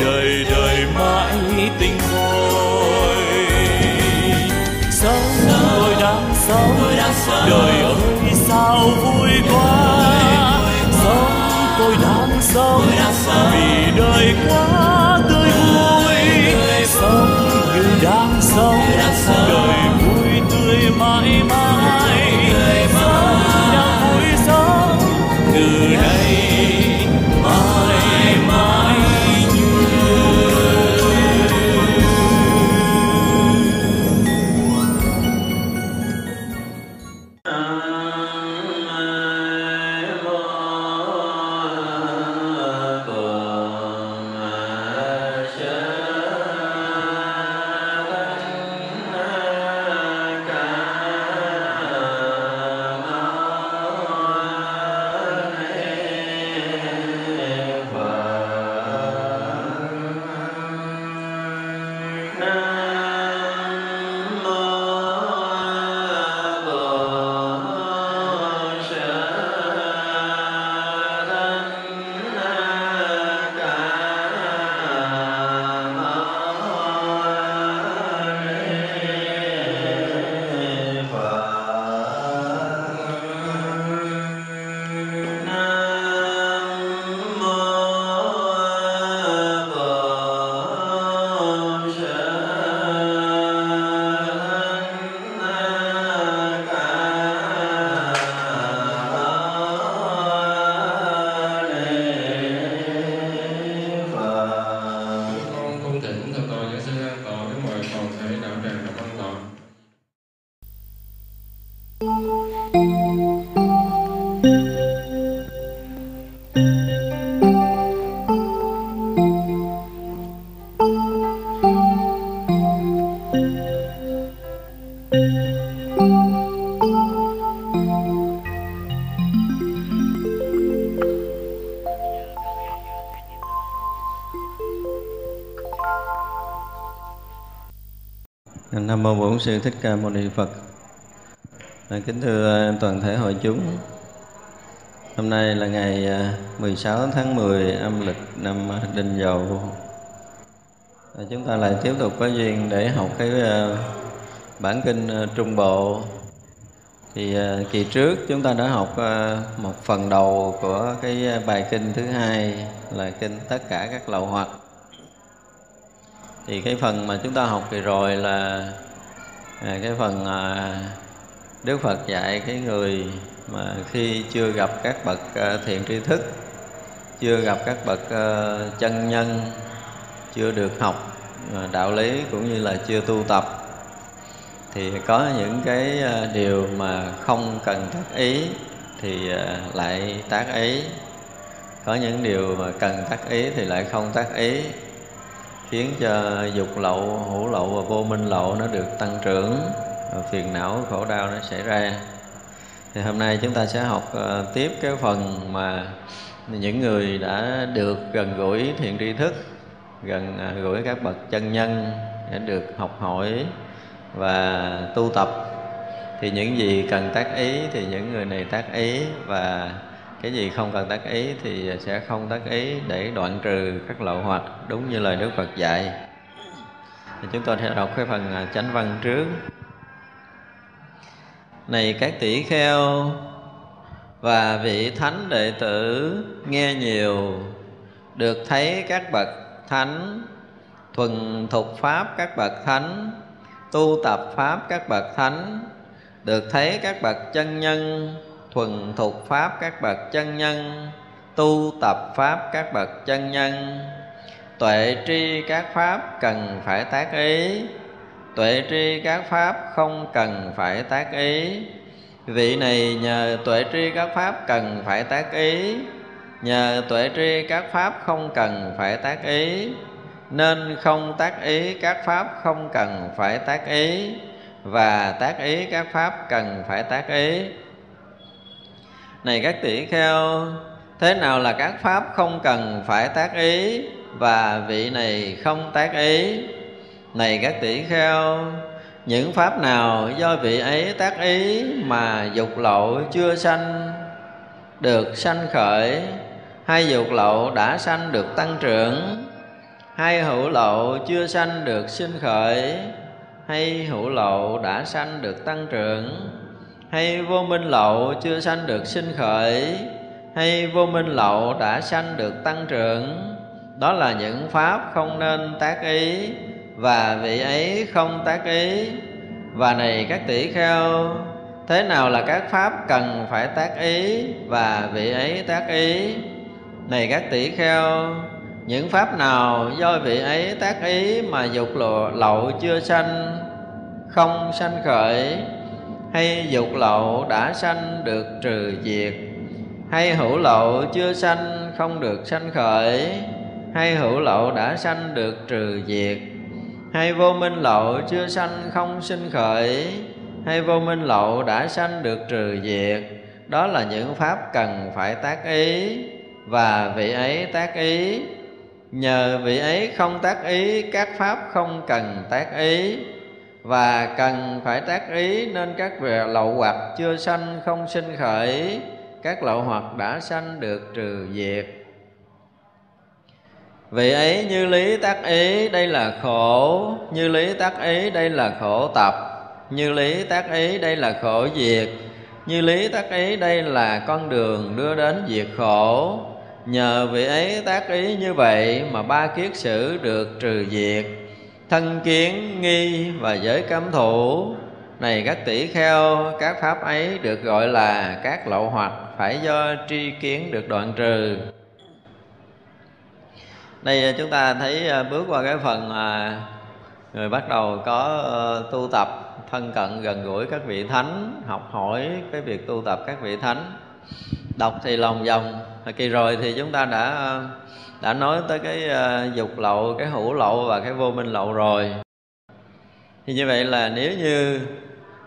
đời đời mãi tình khôi sống tôi đang sống đời ơi sao vui quá. Sống tôi đang sống vì đời quá tươi vui. Sống như đang sống đời Nam mô Bổn sư Thích Ca Mâu Ni Phật. À, kính thưa à, toàn thể hội chúng. Hôm nay là ngày à, 16 tháng 10 âm lịch năm Đinh Dậu. À, chúng ta lại tiếp tục có duyên để học cái à, bản kinh Trung Bộ. Thì kỳ trước chúng ta đã học một phần đầu của cái bài kinh thứ hai là kinh tất cả các lậu hoặc thì cái phần mà chúng ta học thì rồi là à, cái phần à, Đức Phật dạy cái người mà khi chưa gặp các bậc à, thiện tri thức, chưa gặp các bậc à, chân nhân, chưa được học à, đạo lý cũng như là chưa tu tập thì có những cái à, điều mà không cần tác ý thì à, lại tác ý. Có những điều mà cần tác ý thì lại không tác ý khiến cho dục lậu hữu lậu và vô minh lậu nó được tăng trưởng và phiền não khổ đau nó xảy ra. Thì hôm nay chúng ta sẽ học uh, tiếp cái phần mà những người đã được gần gũi thiện tri thức gần uh, gũi các bậc chân nhân để được học hỏi và tu tập. Thì những gì cần tác ý thì những người này tác ý và cái gì không cần tác ý thì sẽ không tác ý để đoạn trừ các lậu hoặc đúng như lời Đức Phật dạy. Thì chúng tôi sẽ đọc cái phần à, chánh văn trước này các tỷ kheo và vị thánh đệ tử, nghe nhiều, được thấy các bậc thánh, thuần thục pháp các bậc thánh, tu tập pháp các bậc thánh, được thấy các bậc chân nhân thuần thuộc pháp các bậc chân nhân, tu tập pháp các bậc chân nhân. Tuệ tri các pháp cần phải tác ý. Tuệ tri các pháp không cần phải tác ý. Vị này nhờ tuệ tri các pháp cần phải tác ý. Nhờ tuệ tri các pháp không cần phải tác ý. Nên không tác ý các pháp không cần phải tác ý. Và tác ý các pháp cần phải tác ý này các tỷ kheo, thế nào là các pháp không cần phải tác ý và vị này không tác ý? Này các tỷ kheo, những pháp nào do vị ấy tác ý mà dục lậu chưa sanh, được sanh khởi? Hay dục lậu đã sanh được tăng trưởng hay hữu lậu chưa sanh được sinh khởi hay hữu lậu đã sanh được tăng trưởng hay vô minh lậu chưa sanh được sinh khởi, hay vô minh lậu đã sanh được tăng trưởng, đó là những pháp không nên tác ý, và vị ấy không tác ý. Và này các tỷ kheo, thế nào là các pháp cần phải tác ý và vị ấy tác ý? Này các tỷ kheo, những pháp nào do vị ấy tác ý mà dục lộ lậu chưa sanh, không sanh khởi hay dục lậu đã sanh được trừ diệt. Hay hữu lậu chưa sanh không được sanh khởi. Hay hữu lậu đã sanh được trừ diệt. Hay vô minh lậu chưa sanh không sinh khởi. Hay vô minh lậu đã sanh được trừ diệt. Đó là những pháp cần phải tác ý. Và vị ấy tác ý. Nhờ vị ấy không tác ý, các pháp không cần tác ý và cần phải tác ý nên các về lậu hoặc chưa sanh không sinh khởi, các lậu hoặc đã sanh được trừ diệt. Vị ấy như lý tác ý, đây là khổ. Như lý tác ý, đây là khổ tập. Như lý tác ý, đây là khổ diệt. Như lý tác ý, đây là con đường đưa đến diệt khổ. Nhờ vị ấy tác ý như vậy mà ba kiết sử được trừ diệt. Thân kiến, nghi và giới cấm thủ. Này các tỷ kheo, các pháp ấy được gọi là các lậu hoặc Phải do tri kiến được đoạn trừ. Đây chúng ta thấy à, bước qua cái phần mà người bắt đầu có ờ, tu tập thân cận gần gũi các vị thánh học hỏi cái việc tu tập các vị thánh. Đọc thì lòng vòng kỳ rồi thì chúng ta đã đã nói tới cái ờ, dục lậu, cái hữu lậu và cái vô minh lậu rồi. Thì như vậy là nếu như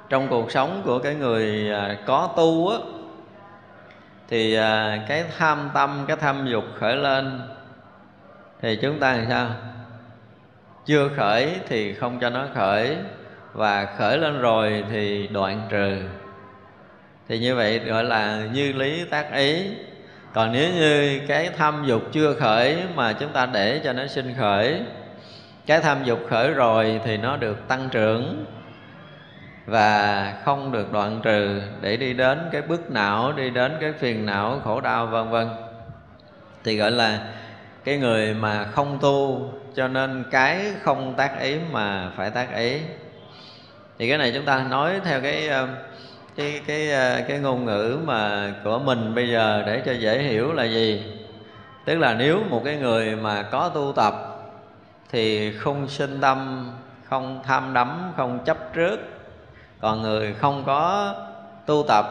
trong cuộc sống của cái người ờ, có tu á, thì ờ, cái tham tâm, cái tham dục khởi lên, thì chúng ta làm sao? Chưa khởi thì không cho nó khởi, và khởi lên rồi thì đoạn trừ. Thì như vậy gọi là như lý tác ý còn nếu như cái tham dục chưa khởi mà chúng ta để cho nó sinh khởi, cái tham dục khởi rồi thì nó được tăng trưởng và không được đoạn trừ để đi đến cái bức não, đi đến cái phiền não, khổ đau, vân vân. Thì gọi là cái người mà không tu cho nên cái không tác ý mà phải tác ý. Thì cái này chúng ta nói theo cái cái cái à, cái ngôn ngữ mà của mình bây giờ để cho dễ hiểu là gì? Tức là nếu một cái người mà có tu tập thì không sinh tâm, không tham đắm, không chấp trước. Còn người không có tu tập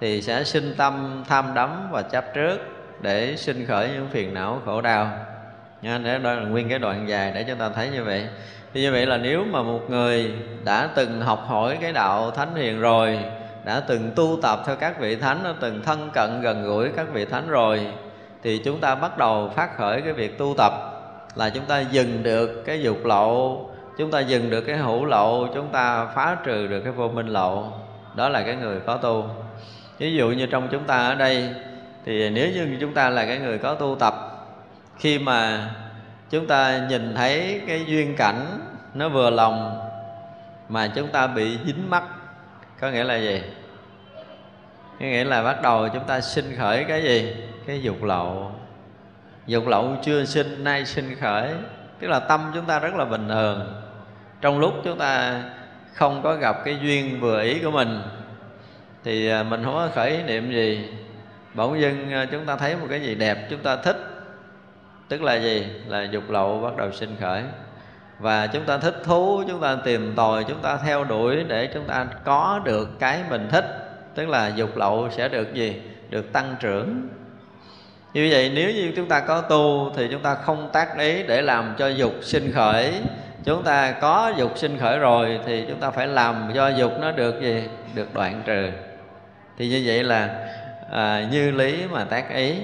thì sẽ sinh tâm, tham đắm và chấp trước để sinh khởi những phiền não khổ đau. Nha để đó là nguyên cái đoạn dài để chúng ta thấy như vậy. Thì như vậy là nếu mà một người đã từng học hỏi cái đạo thánh hiền rồi đã từng tu tập theo các vị thánh, đã từng thân cận gần gũi các vị thánh rồi, thì chúng ta bắt đầu phát khởi cái việc tu tập. Là chúng ta dừng được cái dục lậu, chúng ta dừng được cái hữu lậu, chúng ta phá trừ được cái vô minh lậu. Đó là cái người có tu. Ví dụ như trong chúng ta ở đây, thì nếu như chúng ta là cái người có tu tập, khi mà chúng ta nhìn thấy cái duyên cảnh nó vừa lòng, mà chúng ta bị dính mắt có nghĩa là gì? Có nghĩa là bắt đầu chúng ta sinh khởi cái gì? Cái dục lậu. Dục lậu chưa sinh, nay sinh khởi. Tức là tâm chúng ta rất là bình thường. Trong lúc chúng ta không có gặp cái duyên vừa ý của mình, thì à, mình không có khởi niệm gì. Bỗng dưng à, chúng ta thấy một cái gì đẹp chúng ta thích. Tức là gì? Là dục lậu bắt đầu sinh khởi và chúng ta thích thú chúng ta tìm tòi chúng ta theo đuổi để chúng ta có được cái mình thích. Tức là dục lậu sẽ được gì? Được tăng trưởng. Như vậy nếu như chúng ta có tu thì chúng ta không tác ý để làm cho dục sinh khởi. Chúng ta có dục sinh khởi rồi thì chúng ta phải làm cho dục nó được gì? Được đoạn trừ. Thì như vậy là à, như lý mà tác ý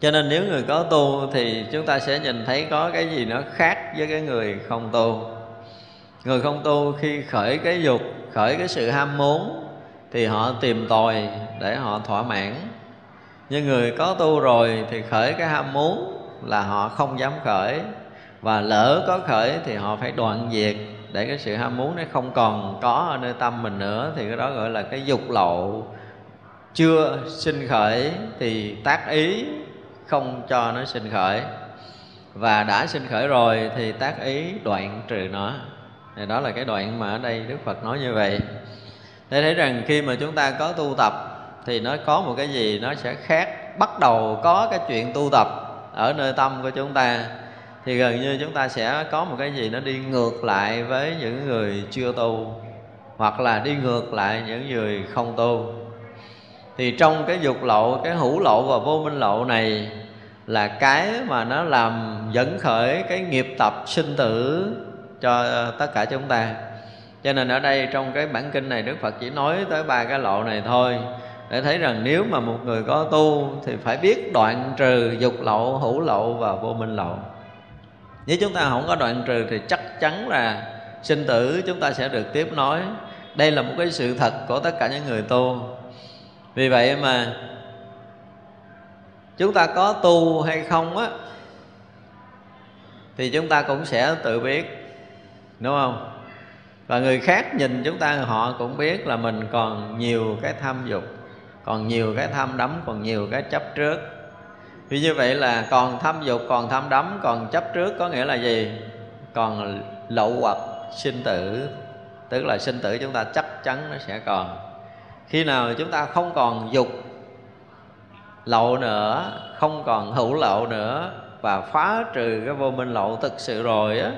cho nên nếu người có tu thì chúng ta sẽ nhìn thấy có cái gì nó khác với cái người không tu. Người không tu khi khởi cái dục, khởi cái sự ham muốn thì họ tìm tòi để họ thỏa mãn. Nhưng người có tu rồi thì khởi cái ham muốn là họ không dám khởi. Và lỡ có khởi thì họ phải đoạn diệt để cái sự ham muốn nó không còn có ở nơi tâm mình nữa. Thì cái đó gọi là cái dục lậu chưa sinh khởi thì tác ý không cho nó sinh khởi. Và đã sinh khởi rồi thì tác ý đoạn trừ nó. Thì đó là cái đoạn mà ở đây đức phật nói như vậy. Để thấy rằng khi mà chúng ta có tu tập thì nó có một cái gì nó sẽ khác. Bắt đầu có cái chuyện tu tập ở nơi tâm của chúng ta, thì gần như chúng ta sẽ có một cái gì nó đi ngược lại với những người chưa tu, hoặc là đi ngược lại những người không tu. Thì trong cái dục lậu cái hữu lậu và vô minh lậu này là cái mà nó làm dẫn khởi cái nghiệp tập sinh tử cho tất cả chúng ta. Cho nên ở đây trong cái bản kinh này đức phật chỉ nói tới ba cái lộ này thôi, để thấy rằng nếu mà một người có tu thì phải biết đoạn trừ dục lậu, hữu lậu và vô minh lậu. Nếu chúng ta không có đoạn trừ thì chắc chắn là sinh tử chúng ta sẽ được tiếp nối. Đây là một cái sự thật của tất cả những người tu. Vì vậy mà chúng ta có tu hay không á, thì chúng ta cũng sẽ tự biết, đúng không? Và người khác nhìn chúng ta, họ cũng biết là mình còn nhiều cái tham dục, còn nhiều cái tham đắm, còn nhiều cái chấp trước. Vì như vậy là còn tham dục, còn tham đắm, còn chấp trước có nghĩa là gì? Còn lậu hoặc sinh tử, tức là sinh tử chúng ta chắc chắn nó sẽ còn. Khi nào chúng ta không còn dục lậu nữa, không còn hữu lậu nữa và phá trừ cái vô minh lậu thực sự rồi á,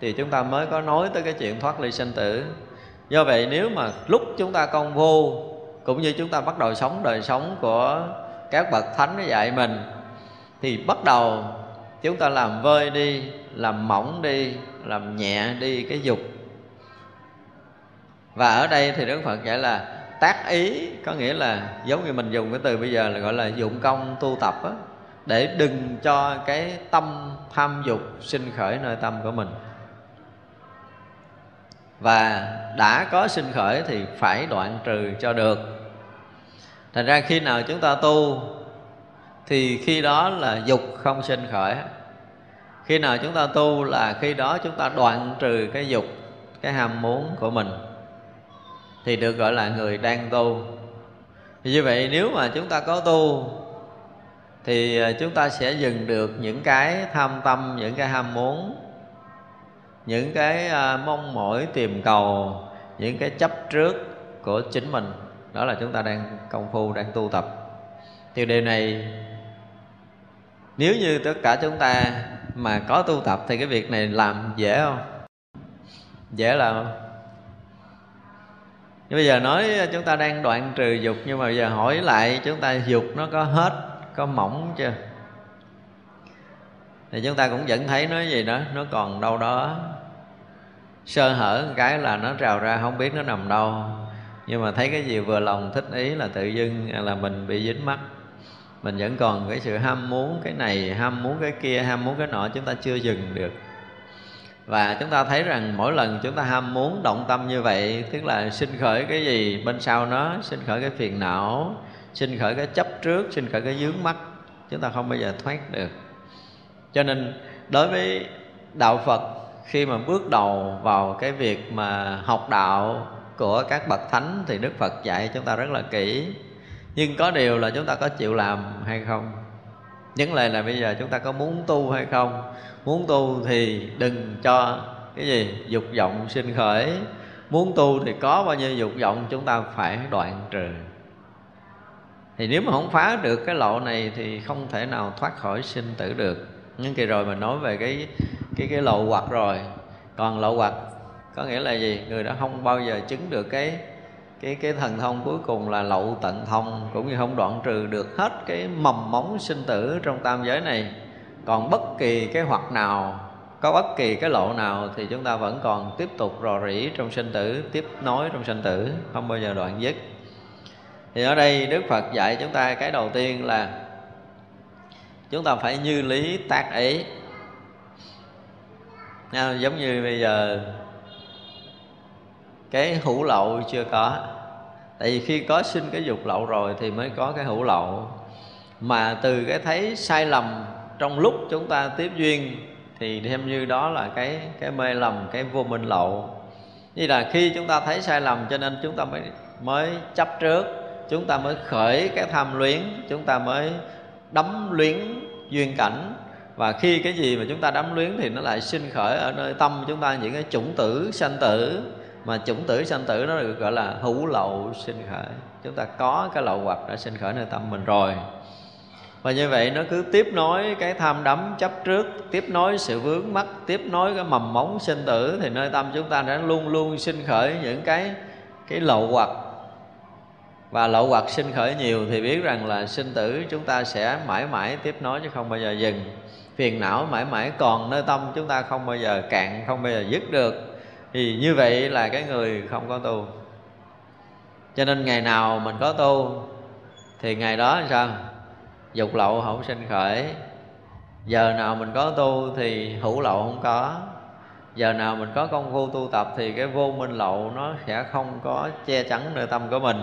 thì chúng ta mới có nói tới cái chuyện thoát ly sinh tử. Do vậy nếu mà lúc chúng ta công vô cũng như chúng ta bắt đầu sống đời sống của các bậc thánh nó dạy mình, thì bắt đầu chúng ta làm vơi đi, làm mỏng đi, làm nhẹ đi cái dục. Và ở đây thì đức phật dạy là tác ý, có nghĩa là giống như mình dùng cái từ bây giờ là gọi là dụng công tu tập á, để đừng cho cái tâm tham dục sinh khởi nơi tâm của mình. Và đã có sinh khởi thì phải đoạn trừ cho được. Thành ra khi nào chúng ta tu, thì khi đó là dục không sinh khởi. Khi nào chúng ta tu là khi đó chúng ta đoạn trừ cái dục, cái ham muốn của mình thì được gọi là người đang tu. Thì như vậy nếu mà chúng ta có tu, thì ờ, chúng ta sẽ dừng được những cái tham tâm, những cái ham muốn, những cái ờ, mong mỏi tìm cầu, những cái chấp trước của chính mình. Đó là chúng ta đang công phu, đang tu tập. Thì điều này, nếu như tất cả chúng ta mà có tu tập thì cái việc này làm dễ không? Dễ làm không? Bây giờ nói chúng ta đang đoạn trừ dục, nhưng mà bây giờ hỏi lại chúng ta dục nó có hết, có mỏng chưa? Thì chúng ta cũng vẫn thấy nó gì đó, nó còn đâu đó. Sơ hở một cái là nó trào ra, không biết nó nằm đâu. Nhưng mà thấy cái gì vừa lòng thích ý là tự dưng là mình bị dính mắt. Mình vẫn còn cái sự ham muốn cái này, ham muốn cái kia, ham muốn cái nọ, chúng ta chưa dừng được và chúng ta thấy rằng mỗi lần chúng ta ham muốn động tâm như vậy, tức là sinh khởi cái gì bên sau nó, sinh khởi cái phiền não, sinh khởi cái chấp trước, sinh khởi cái dướng mắt, chúng ta không bao giờ thoát được. Cho nên, đối với đạo phật, khi mà bước đầu vào cái việc mà học đạo của các bậc thánh thì đức phật dạy chúng ta rất là kỹ. Nhưng có điều là chúng ta có chịu làm hay không? Vấn đề là bây giờ chúng ta có muốn tu hay không? Muốn tu thì đừng cho cái gì? Dục vọng sinh khởi. Muốn tu thì có bao nhiêu dục vọng chúng ta phải đoạn trừ. Thì nếu mà không phá được cái lộ này thì không thể nào thoát khỏi sinh tử được. Nhưng kỳ rồi mình nói về cái cái cái lộ hoặc rồi. Còn lộ hoặc có nghĩa là gì? Người đã không bao giờ chứng được cái cái cái thần thông cuối cùng là lậu tận thông cũng như không đoạn trừ được hết cái mầm móng sinh tử trong tam giới này. Còn bất kỳ cái hoặc nào có bất kỳ cái lộ nào thì chúng ta vẫn còn tiếp tục rò rỉ trong sinh tử tiếp nối trong sinh tử không bao giờ đoạn dứt. Thì ở đây đức phật dạy chúng ta cái đầu tiên là chúng ta phải như lý tác ý. À, giống như bây giờ cái hữu lậu chưa có. Tại vì khi có sinh cái dục lậu rồi thì mới có cái hữu lậu. Mà từ cái thấy sai lầm trong lúc chúng ta tiếp duyên thì thêm như đó là cái cái mê lầm, cái vô minh lậu. Như là khi chúng ta thấy sai lầm cho nên chúng ta mới mới chấp trước, chúng ta mới khởi cái tham luyến, chúng ta mới đắm luyến duyên cảnh. Và khi cái gì mà chúng ta đắm luyến thì nó lại sinh khởi ở nơi tâm chúng ta, những cái chủng tử, sanh tử mà chủng tử, sanh tử nó được gọi là hữu lậu sinh khởi. Chúng ta có cái lậu hoặc đã sinh khởi nơi tâm mình rồi. Và như vậy nó cứ tiếp nối cái tham đắm chấp trước, tiếp nối sự vướng mắc, tiếp nối cái mầm móng sinh tử, thì nơi tâm chúng ta đã luôn luôn sinh khởi những cái cái lậu hoặc. Và lậu hoặc sinh khởi nhiều thì biết rằng là sinh tử chúng ta sẽ mãi mãi tiếp nối chứ không bao giờ dừng. Phiền não mãi mãi còn nơi tâm chúng ta không bao giờ cạn, không bao giờ dứt được thì như vậy là cái người không có tu. Cho nên ngày nào mình có tu, thì ngày đó là sao? Dục lậu không sinh khởi. Giờ nào mình có tu thì hữu lậu không có. Giờ nào mình có công phu tu tập thì cái vô minh lậu nó sẽ không có che chắn nơi tâm của mình.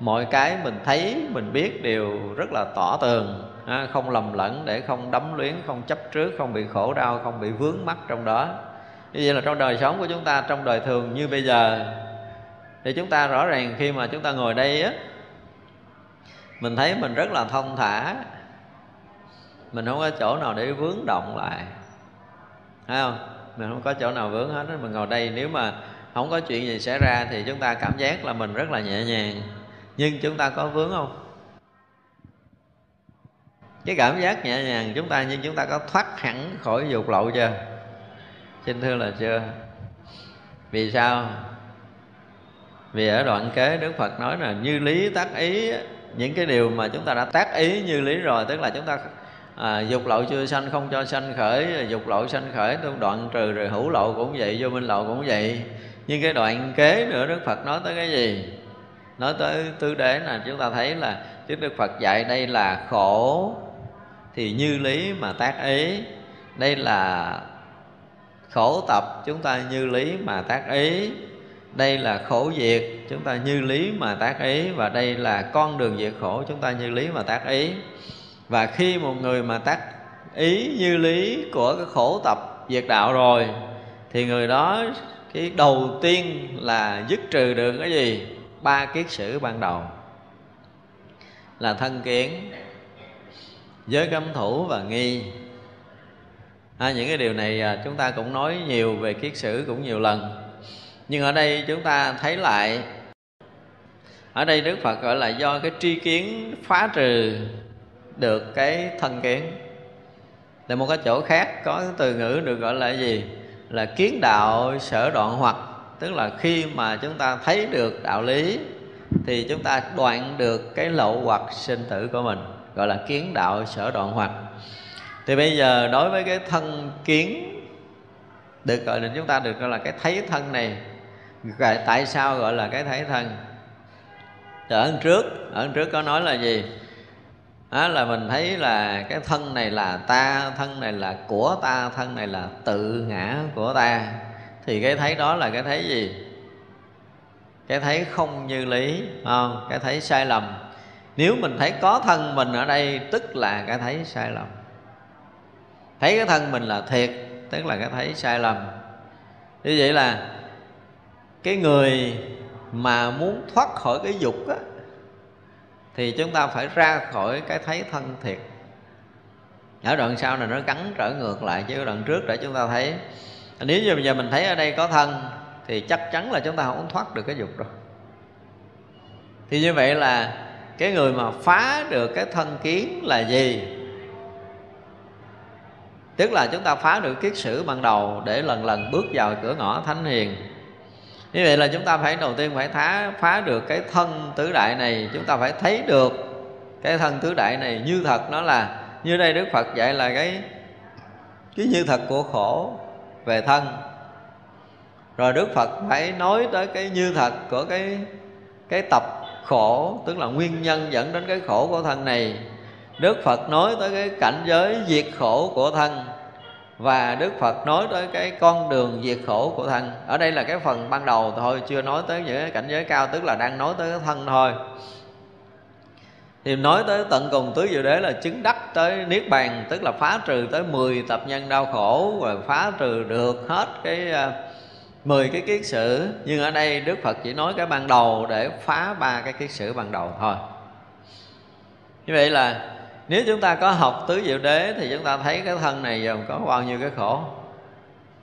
Mọi cái mình thấy, mình biết đều rất là tỏ tường. Không lầm lẫn để không đắm luyến, không chấp trước, không bị khổ đau, không bị vướng mắc trong đó như vậy là trong đời sống của chúng ta, trong đời thường như bây giờ, thì chúng ta rõ ràng khi mà chúng ta ngồi đây á, mình thấy mình rất là thông thả. Mình không có chỗ nào để vướng động lại. Thấy không? Mình không có chỗ nào vướng hết mình ngồi đây. Nếu mà không có chuyện gì xảy ra thì chúng ta cảm giác là mình rất là nhẹ nhàng. Nhưng chúng ta có vướng không? Cái cảm giác nhẹ nhàng chúng ta, nhưng chúng ta có thoát hẳn khỏi dục lậu chưa? Xin thưa là chưa? Vì sao? Vì ở đoạn kế đức phật nói là như lý tác ý những cái điều mà chúng ta đã tác ý như lý rồi tức là chúng ta à, dục lậu chưa sanh không cho sanh khởi dục lậu sanh khởi đoạn trừ rồi hữu lậu cũng vậy vô minh lậu cũng vậy. Nhưng cái đoạn kế nữa đức phật nói tới cái gì? Nói tới tứ đế là chúng ta thấy là trước đức phật dạy đây là khổ thì như lý mà tác ý. Đây là khổ tập chúng ta như lý mà tác ý. Đây là khổ diệt, chúng ta như lý mà tác ý. Và đây là con đường diệt khổ, chúng ta như lý mà tác ý. Và khi một người mà tác ý như lý của cái khổ tập diệt đạo rồi, thì người đó cái đầu tiên là dứt trừ được cái gì? Ba kiết sử ban đầu. Là thân kiến, giới cấm thủ và nghi à, những cái điều này à, chúng ta cũng nói nhiều về kiết sử cũng nhiều lần. Nhưng ở đây chúng ta thấy lại ở đây đức phật gọi là do cái tri kiến phá trừ được cái thân kiến. Là một cái chỗ khác có cái từ ngữ được gọi là gì? Là kiến đạo sở đoạn hoặc. Tức là khi mà chúng ta thấy được đạo lý thì chúng ta đoạn được cái lậu hoặc sinh tử của mình gọi là kiến đạo sở đoạn hoặc thì bây giờ đối với cái thân kiến được gọi là chúng ta được gọi là cái thấy thân này tại sao gọi là cái thấy thân? Ở trước ở trước có nói là gì? Đó là mình thấy là cái thân này là ta, thân này là của ta, thân này là tự ngã của ta. Thì cái thấy đó là cái thấy gì? Cái thấy không như lý không? Cái thấy sai lầm. Nếu mình thấy có thân mình ở đây, tức là cái thấy sai lầm thấy cái thân mình là thiệt, tức là cái thấy sai lầm. Như vậy là cái người mà muốn thoát khỏi cái dục á, thì chúng ta phải ra khỏi cái thấy thân thiệt. Ở đoạn sau này nó gắn trở ngược lại, chứ đoạn trước để chúng ta thấy. Nếu như bây giờ mình thấy ở đây có thân, thì chắc chắn là chúng ta không thoát được cái dục rồi. Thì như vậy là cái người mà phá được cái thân kiến là gì? Tức là chúng ta phá được kiết sử ban đầu để lần lần bước vào cửa ngõ thánh hiền. Như vậy là chúng ta phải đầu tiên phải phá phá được cái thân tứ đại này. Chúng ta phải thấy được cái thân tứ đại này như thật. Nó là như đây đức phật dạy là cái cái như thật của khổ về thân. Rồi đức phật phải nói tới cái như thật của cái cái tập khổ, tức là nguyên nhân dẫn đến cái khổ của thân này đức phật nói tới cái cảnh giới diệt khổ của thân và Đức Phật nói tới cái con đường diệt khổ của thân. Ở đây là cái phần ban đầu thôi, chưa nói tới những cái cảnh giới cao, tức là đang nói tới cái thân thôi. Thì nói tới tận cùng tứ diệu đế là chứng đắc tới niết bàn, tức là phá trừ tới 10 tập nhân đau khổ, và phá trừ được hết cái à, 10 cái kiết sử. Nhưng ở đây Đức Phật chỉ nói cái ban đầu để phá ba cái kiết sử ban đầu thôi. Như vậy là nếu chúng ta có học tứ diệu đế thì chúng ta thấy cái thân này gồm có bao nhiêu cái khổ?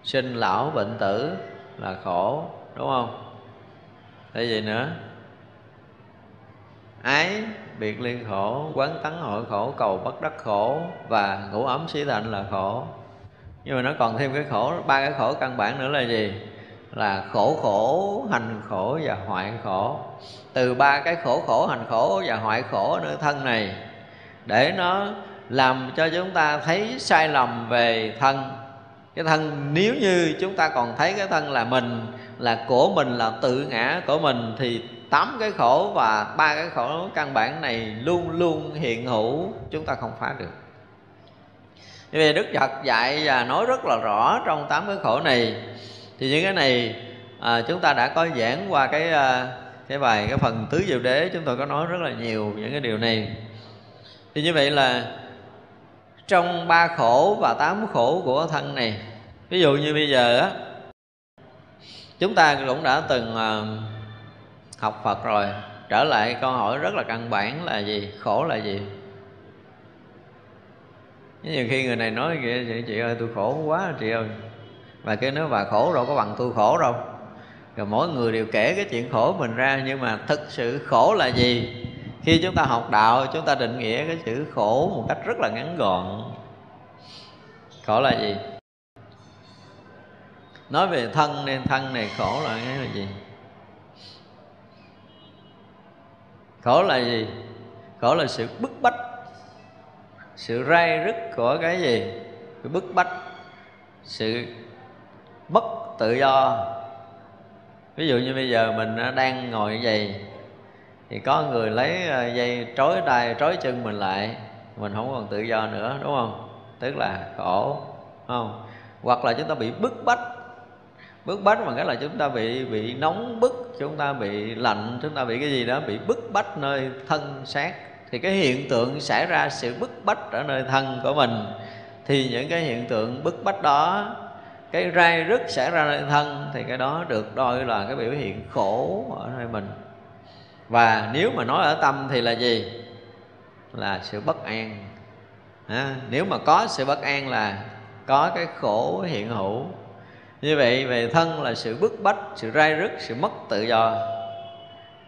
Sinh lão bệnh tử là khổ, đúng không? Thế gì nữa? Ái, biệt ly khổ, quán tấn hội khổ, cầu bất đắc khổ và ngủ ấm xí thạnh là khổ. Nhưng mà nó còn thêm cái khổ, ba cái khổ căn bản nữa là gì? Là khổ khổ, hành khổ và hoại khổ. Từ ba cái khổ khổ, hành khổ và hoại khổ nơi thân này để nó làm cho chúng ta thấy sai lầm về thân. Cái thân nếu như chúng ta còn thấy cái thân là mình là của mình là tự ngã của mình thì tám cái khổ và ba cái khổ căn bản này luôn luôn hiện hữu chúng ta không phá được. Như vậy đức phật dạy và nói rất là rõ trong tám cái khổ này. Thì những cái này à, chúng ta đã có giảng qua cái à, cái bài cái phần tứ diệu đế chúng tôi có nói rất là nhiều những cái điều này thì như vậy là trong ba khổ và tám khổ của thân này ví dụ như bây giờ á chúng ta cũng đã từng ờ, học phật rồi trở lại câu hỏi rất là căn bản là gì khổ là gì? Nhiều khi người này nói kìa chị, chị ơi tôi khổ quá chị ơi. Và cái nói bà khổ đâu có bằng tôi khổ đâu. Rồi mỗi người đều kể cái chuyện khổ mình ra nhưng mà thực sự khổ là gì? Khi chúng ta học đạo, chúng ta định nghĩa cái chữ khổ một cách rất là ngắn gọn. Khổ là gì? Nói về thân nên thân này khổ là cái là gì? Khổ là gì? Khổ là sự bức bách. Sự rai rứt của cái gì? Cái bức bách. Sự bất tự do. Ví dụ như bây giờ mình đang ngồi như vậy thì có người lấy ờ, dây trói tay, trói chân mình lại, mình không còn tự do nữa, đúng không? Tức là khổ không? Hoặc là chúng ta bị bức bách. Bức bách mà cái là chúng ta bị bị nóng bức, chúng ta bị lạnh, chúng ta bị cái gì đó, bị bức bách nơi thân xác. Thì cái hiện tượng xảy ra sự bức bách ở nơi thân của mình. Thì những cái hiện tượng bức bách đó, cái rai rứt xảy ra nơi thân, thì cái đó được đôi là cái biểu hiện khổ ở nơi mình và nếu mà nói ở tâm thì là gì? Là sự bất an. À, nếu mà có sự bất an là có cái khổ hiện hữu. Như vậy về thân là sự bức bách sự rai rứt sự mất tự do.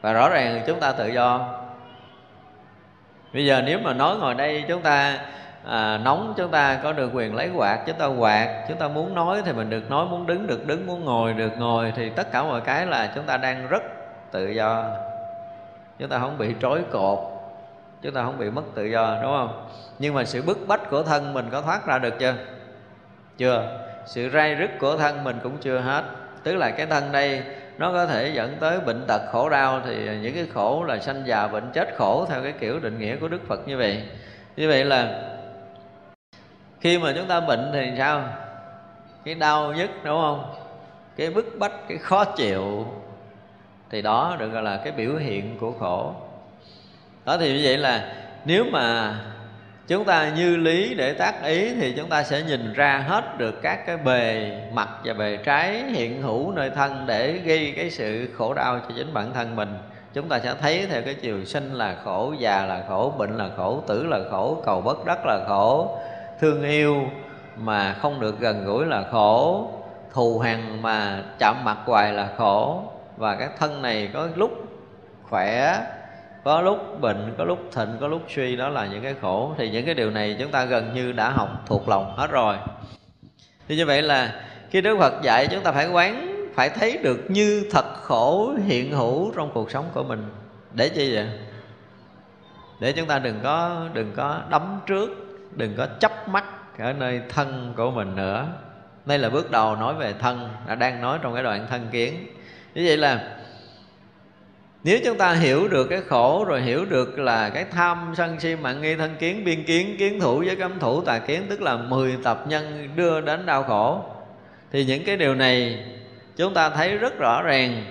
Và rõ ràng chúng ta tự do. Bây giờ nếu mà nói ngồi đây chúng ta à, nóng chúng ta có được quyền lấy quạt chúng ta quạt chúng ta muốn nói thì mình được nói muốn đứng được đứng muốn ngồi được ngồi thì tất cả mọi cái là chúng ta đang rất tự do chúng ta không bị trói cột. Chúng ta không bị mất tự do, đúng không? Nhưng mà sự bức bách của thân mình có thoát ra được chưa? Chưa. Sự rai rứt của thân mình cũng chưa hết. Tức là cái thân đây, nó có thể dẫn tới bệnh tật khổ đau, thì những cái khổ là sanh già bệnh chết khổ theo cái kiểu định nghĩa của đức phật như vậy. Như vậy là khi mà chúng ta bệnh thì sao? Cái đau nhất đúng không? Cái bức bách, cái khó chịu thì đó được gọi là cái biểu hiện của khổ. Đó thì như vậy là nếu mà chúng ta như lý để tác ý thì chúng ta sẽ nhìn ra hết được các cái bề mặt và bề trái hiện hữu nơi thân để gây cái sự khổ đau cho chính bản thân mình. Chúng ta sẽ thấy theo cái chiều sinh là khổ, già là khổ, bệnh là khổ, tử là khổ, cầu bất đắc là khổ, thương yêu mà không được gần gũi là khổ, thù hằn mà chạm mặt hoài là khổ và cái thân này có lúc khỏe, có lúc bệnh, có lúc thịnh, có lúc suy, đó là những cái khổ. Thì những cái điều này chúng ta gần như đã học thuộc lòng hết rồi. Thì như vậy là khi đức phật dạy, chúng ta phải quán, phải thấy được như thật khổ hiện hữu trong cuộc sống của mình. Để chi vậy? Để chúng ta đừng có đừng có đấm trước, đừng có chấp mắt ở nơi thân của mình nữa. Đây là bước đầu nói về thân, đã đang nói trong cái đoạn thân kiến như vậy là nếu chúng ta hiểu được cái khổ, rồi hiểu được là cái tham sân si, mạng nghi, thân kiến, biên kiến kiến thủ với cấm thủ, tà kiến, tức là 10 tập nhân đưa đến đau khổ, thì những cái điều này chúng ta thấy rất rõ ràng.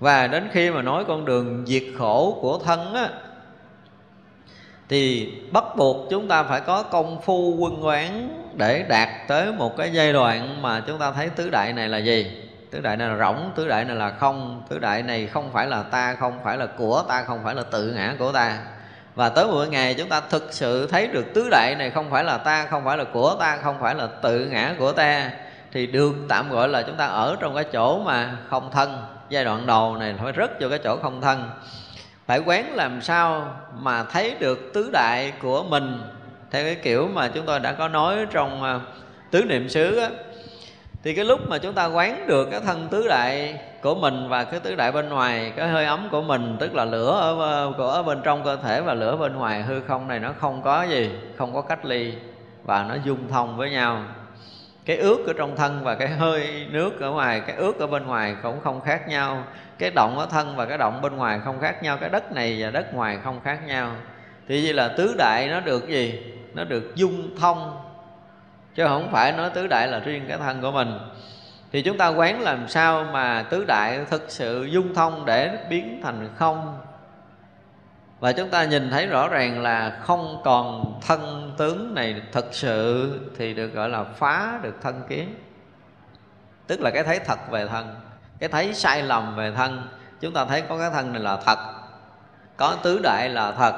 Và đến khi mà nói con đường diệt khổ của thân á, thì bắt buộc chúng ta phải có công phu quân quán để đạt tới một cái giai đoạn mà chúng ta thấy tứ đại này là gì? Tứ đại này là rỗng tứ đại này là không tứ đại này không phải là ta không phải là của ta không phải là tự ngã của ta. Và tới một ngày chúng ta thực sự thấy được tứ đại này không phải là ta không phải là của ta không phải là tự ngã của ta thì được tạm gọi là chúng ta ở trong cái chỗ mà không thân. Giai đoạn đầu này phải rất vô cái chỗ không thân. Phải quán làm sao mà thấy được tứ đại của mình? Theo cái kiểu mà chúng tôi đã có nói trong à, tứ niệm xứ á, thì cái lúc mà chúng ta quán được cái thân tứ đại của mình và cái tứ đại bên ngoài cái hơi ấm của mình tức là lửa ở, ở bên trong cơ thể và lửa bên ngoài hư không này nó không có gì không có cách ly và nó dung thông với nhau. Cái ướt ở trong thân và cái hơi nước ở ngoài cái ướt ở bên ngoài cũng không khác nhau. Cái động ở thân và cái động bên ngoài không khác nhau. Cái đất này và đất ngoài không khác nhau. Thì như là tứ đại nó được gì? Nó được dung thông chứ không phải nói tứ đại là riêng cái thân của mình. Thì chúng ta quán làm sao mà tứ đại thực sự dung thông để biến thành không? Và chúng ta nhìn thấy rõ ràng là không còn thân tướng này thực sự thì được gọi là phá được thân kiến. Tức là cái thấy thật về thân, cái thấy sai lầm về thân, chúng ta thấy có cái thân này là thật, có tứ đại là thật.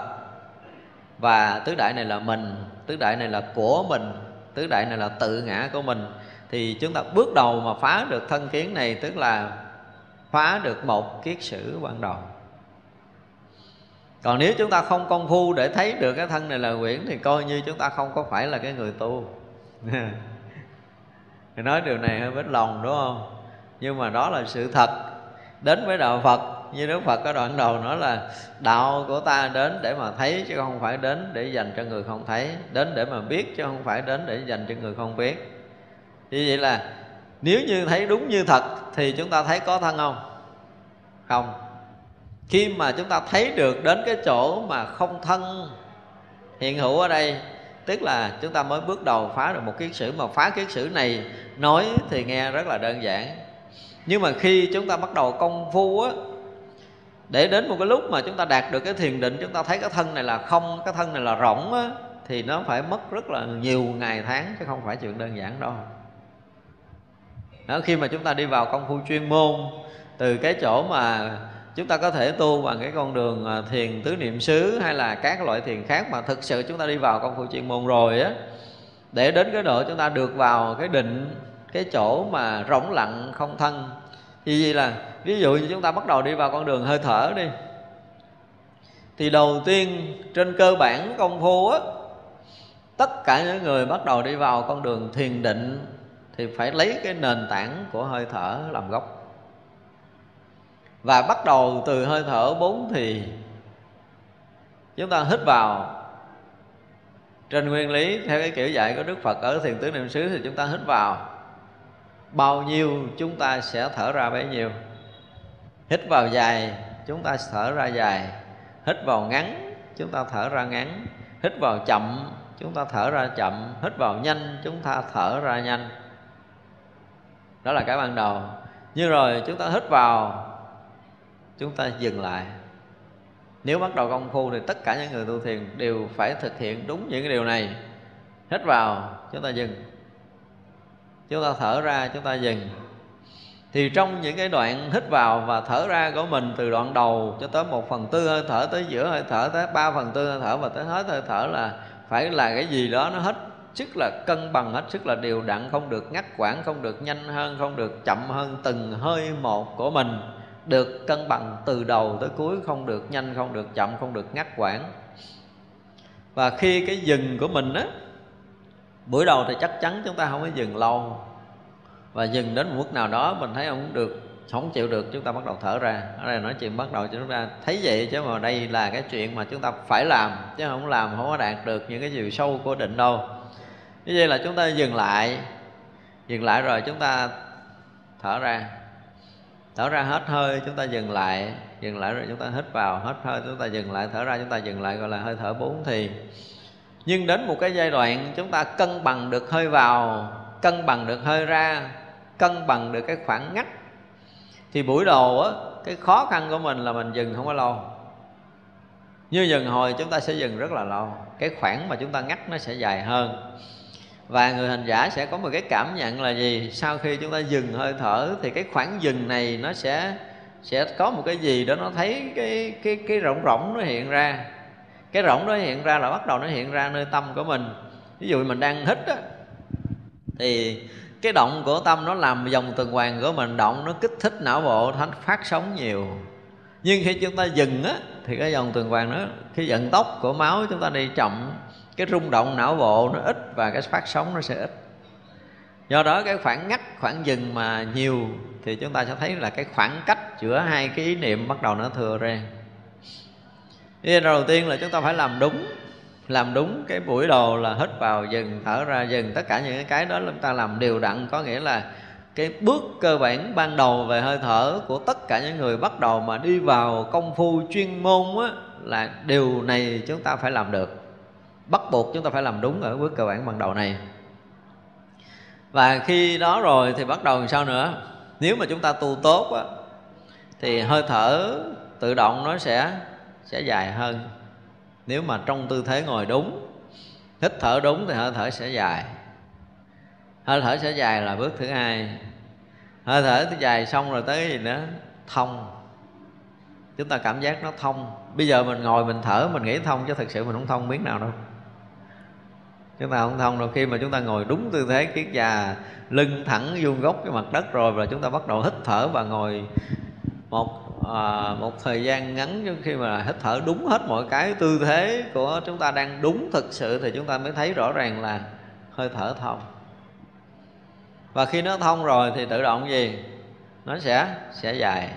Và tứ đại này là mình, tứ đại này là của mình tứ đại này là tự ngã của mình. Thì chúng ta bước đầu mà phá được thân kiến này, tức là phá được một kiết sử ban đầu còn nếu chúng ta không công phu để thấy được cái thân này là quyển, thì coi như chúng ta không có phải là cái người tu. Thì nói điều này hơi vết lòng, đúng không? Nhưng mà đó là sự thật đến với đạo phật. Như đức phật có đoạn đầu nói là đạo của ta đến để mà thấy chứ không phải đến để dành cho người không thấy, đến để mà biết chứ không phải đến để dành cho người không biết. Như vậy là nếu như thấy đúng như thật thì chúng ta thấy có thân không? Không. Khi mà chúng ta thấy được đến cái chỗ mà không thân, hiện hữu ở đây, tức là chúng ta mới bước đầu phá được một kiết sử. Mà phá kiết sử này nói thì nghe rất là đơn giản nhưng mà khi chúng ta bắt đầu công phu á để đến một cái lúc mà chúng ta đạt được cái thiền định chúng ta thấy cái thân này là không cái thân này là rỗng á thì nó phải mất rất là nhiều ngày tháng chứ không phải chuyện đơn giản đâu. Đó, khi mà chúng ta đi vào công phu chuyên môn từ cái chỗ mà chúng ta có thể tu bằng cái con đường à, thiền tứ niệm xứ hay là các loại thiền khác mà thực sự chúng ta đi vào công phu chuyên môn rồi á để đến cái độ chúng ta được vào cái định cái chỗ mà rỗng lặng không thân. Thì gì là, ví dụ như chúng ta bắt đầu đi vào con đường hơi thở đi, thì đầu tiên trên cơ bản công phu á, tất cả những người bắt đầu đi vào con đường thiền định thì phải lấy cái nền tảng của hơi thở làm gốc. Và bắt đầu từ hơi thở bốn thì chúng ta hít vào. Trên nguyên lý theo cái kiểu dạy của đức phật ở thiền tứ niệm xứ thì chúng ta hít vào bao nhiêu chúng ta sẽ thở ra bấy nhiêu. Hít vào dài, chúng ta thở ra dài. Hít vào ngắn, chúng ta thở ra ngắn. Hít vào chậm, chúng ta thở ra chậm. Hít vào nhanh, chúng ta thở ra nhanh. Đó là cái ban đầu. Nhưng rồi, chúng ta hít vào, chúng ta dừng lại. Nếu bắt đầu công phu thì tất cả những người tu thiền đều phải thực hiện đúng những cái điều này. Hít vào, chúng ta dừng chúng ta thở ra, chúng ta dừng. Thì trong những cái đoạn hít vào và thở ra của mình, từ đoạn đầu cho tới một phần tư hơi thở, tới giữa hơi thở, tới ba phần tư hơi thở và tới hết hơi thở là phải là cái gì đó nó hết sức là cân bằng, hết sức là đều đặn, không được ngắt quãng, không được nhanh hơn, không được chậm hơn từng hơi một của mình. Được cân bằng từ đầu tới cuối, không được nhanh, không được chậm, không được ngắt quãng. Và khi cái dừng của mình á buổi đầu thì chắc chắn chúng ta không có dừng lâu và dừng đến một mức nào đó mình thấy không được không chịu được chúng ta bắt đầu thở ra ở đây nói chuyện bắt đầu cho chúng ta thấy vậy chứ mà đây là cái chuyện mà chúng ta phải làm chứ không làm không có đạt được những cái chiều sâu của định đâu như vậy là chúng ta dừng lại dừng lại rồi chúng ta thở ra thở ra hết hơi chúng ta dừng lại dừng lại rồi chúng ta hít vào hết hơi chúng ta dừng lại thở ra chúng ta dừng lại gọi là hơi thở bốn thì nhưng đến một cái giai đoạn chúng ta cân bằng được hơi vào, cân bằng được hơi ra, cân bằng được cái khoảng ngắt, thì buổi đầu á, cái khó khăn của mình là mình dừng không có lâu. Như dừng hồi chúng ta sẽ dừng rất là lâu, cái khoảng mà chúng ta ngắt nó sẽ dài hơn. Và người hành giả sẽ có một cái cảm nhận là gì? Sau khi chúng ta dừng hơi thở thì cái khoảng dừng này nó sẽ sẽ có một cái gì đó nó thấy cái cái cái rộng rộng nó hiện ra cái rỗng đó hiện ra là bắt đầu nó hiện ra nơi tâm của mình. Ví dụ mình đang hít á, thì cái động của tâm nó làm dòng tuần hoàn của mình, động nó kích thích não bộ thánh phát sóng nhiều. Nhưng khi chúng ta dừng á, thì cái dòng tuần hoàn nó khi vận tốc của máu chúng ta đi chậm, cái rung động não bộ nó ít và cái phát sóng nó sẽ ít. Do đó cái khoảng ngắt, khoảng dừng mà nhiều thì chúng ta sẽ thấy là cái khoảng cách giữa hai cái ý niệm bắt đầu nó thừa ra nên đầu tiên là chúng ta phải làm đúng làm đúng cái buổi đầu là hít vào dừng thở ra dừng. Tất cả những cái đó chúng ta làm đều đặn có nghĩa là cái bước cơ bản ban đầu về hơi thở của tất cả những người bắt đầu mà đi vào công phu chuyên môn á, là điều này chúng ta phải làm được. Bắt buộc chúng ta phải làm đúng ở bước cơ bản ban đầu này. Và khi đó rồi thì bắt đầu làm sao nữa? Nếu mà chúng ta tu tốt á, thì hơi thở tự động nó sẽ sẽ dài hơn. Nếu mà trong tư thế ngồi đúng, hít thở đúng thì hơi thở sẽ dài. Hơi thở sẽ dài là bước thứ hai. Hơi thở thì dài xong rồi tới cái gì nữa? Thông. Chúng ta cảm giác nó thông. Bây giờ mình ngồi mình thở, mình nghĩ thông chứ thực sự mình không thông miếng nào đâu. Chúng ta không thông đâu. Khi mà chúng ta ngồi đúng tư thế, kiết già, lưng thẳng vuông gốc cái mặt đất rồi và chúng ta bắt đầu hít thở và ngồi một à, một thời gian ngắn trước khi mà hít thở đúng hết mọi cái tư thế của chúng ta đang đúng thực sự thì chúng ta mới thấy rõ ràng là hơi thở thông. Và khi nó thông rồi thì tự động gì? Nó sẽ sẽ dài.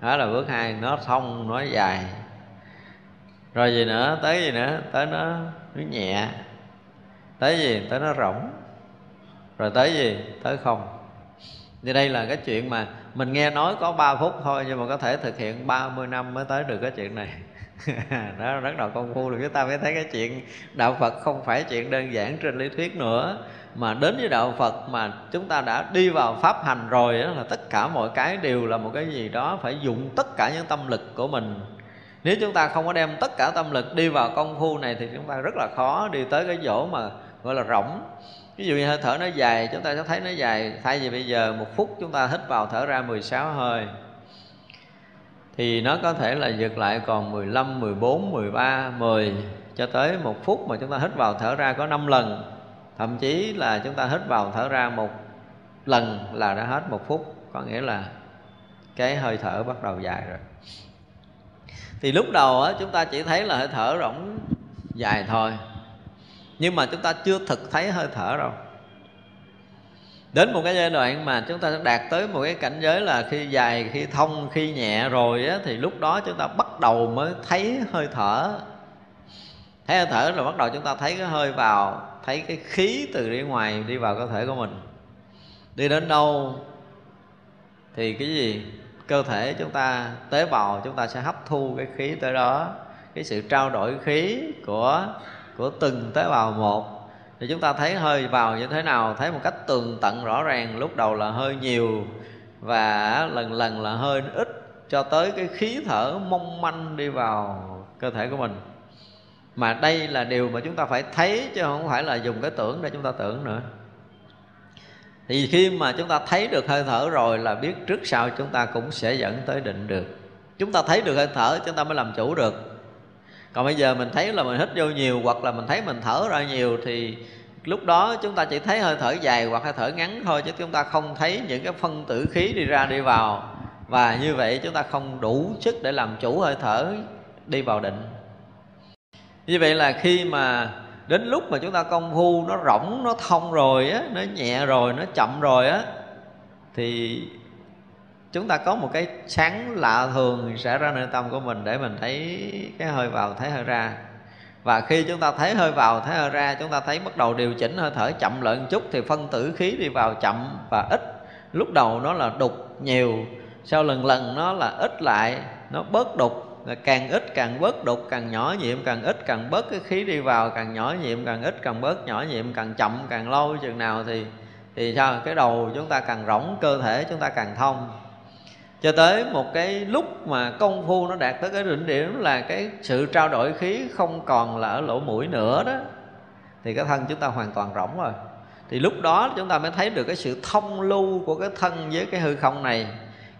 Đó là bước hai nó thông nó dài. Rồi gì nữa? Tới gì nữa? Tới nó nó nhẹ. Tới gì? Tới nó rỗng. Rồi tới gì? Tới không. Thì đây là cái chuyện mà mình nghe nói có 3 phút thôi, nhưng mà có thể thực hiện 30 năm mới tới được cái chuyện này. Đó, rất là công phu rồi chúng ta mới thấy cái chuyện đạo Phật không phải chuyện đơn giản trên lý thuyết nữa. Mà đến với đạo Phật mà chúng ta đã đi vào pháp hành rồi đó là tất cả mọi cái đều là một cái gì đó phải dụng tất cả những tâm lực của mình. Nếu chúng ta không có đem tất cả tâm lực đi vào công phu này thì chúng ta rất là khó đi tới cái chỗ mà gọi là rỗng ví dụ như hơi thở nó dài chúng ta sẽ thấy nó dài. Thay vì bây giờ một phút chúng ta hít vào thở ra 16 hơi thì nó có thể là giật lại còn 15, 14, 13, 10 cho tới một phút mà chúng ta hít vào thở ra có 5 lần. Thậm chí là chúng ta hít vào thở ra một lần là đã hết một phút. Có nghĩa là cái hơi thở bắt đầu dài rồi. Thì lúc đầu á, chúng ta chỉ thấy là hơi thở rỗng dài thôi nhưng mà chúng ta chưa thực thấy hơi thở đâu. Đến một cái giai đoạn mà chúng ta sẽ đạt tới một cái cảnh giới là khi dài khi thông khi nhẹ rồi á, thì lúc đó chúng ta bắt đầu mới thấy hơi thở. Thấy hơi thở rồi bắt đầu chúng ta thấy cái hơi vào thấy cái khí từ bên ngoài đi vào cơ thể của mình. Đi đến đâu thì cái gì? Cơ thể chúng ta tế bào chúng ta sẽ hấp thu cái khí tới đó. Cái sự trao đổi khí của của từng tế bào một. Thì chúng ta thấy hơi vào như thế nào, thấy một cách tường tận rõ ràng, lúc đầu là hơi nhiều và lần lần là hơi ít, cho tới cái khí thở mong manh đi vào cơ thể của mình. Mà đây là điều mà chúng ta phải thấy, chứ không phải là dùng cái tưởng để chúng ta tưởng nữa. Thì khi mà chúng ta thấy được hơi thở rồi là biết trước sau chúng ta cũng sẽ dẫn tới định được. Chúng ta thấy được hơi thở, chúng ta mới làm chủ được còn bây giờ mình thấy là mình hít vô nhiều hoặc là mình thấy mình thở ra nhiều thì lúc đó chúng ta chỉ thấy hơi thở dài hoặc hơi thở ngắn thôi chứ chúng ta không thấy những cái phân tử khí đi ra đi vào. Và như vậy chúng ta không đủ sức để làm chủ hơi thở đi vào định. Như vậy là khi mà đến lúc mà chúng ta công phu nó rỗng, nó thông rồi á, nó nhẹ rồi, nó chậm rồi á, thì chúng ta có một cái sáng lạ thường sẽ ra nơi tâm của mình để mình thấy cái hơi vào, thấy hơi ra. Và khi chúng ta thấy hơi vào, thấy hơi ra, chúng ta thấy bắt đầu điều chỉnh hơi thở chậm lại một chút thì phân tử khí đi vào chậm và ít. Lúc đầu nó là đục nhiều, sau lần lần nó là ít lại, nó bớt đục. Càng ít càng bớt đục, càng nhỏ nhiệm càng ít càng bớt cái khí đi vào, càng nhỏ nhiệm càng ít càng bớt, nhỏ nhiệm càng chậm càng lâu chừng nào thì thì sao? Cái đầu chúng ta càng rỗng, cơ thể chúng ta càng thông cho tới một cái lúc mà công phu nó đạt tới cái đỉnh điểm là cái sự trao đổi khí không còn là ở lỗ mũi nữa đó, thì cái thân chúng ta hoàn toàn rỗng rồi. Thì lúc đó chúng ta mới thấy được cái sự thông lưu của cái thân với cái hư không này.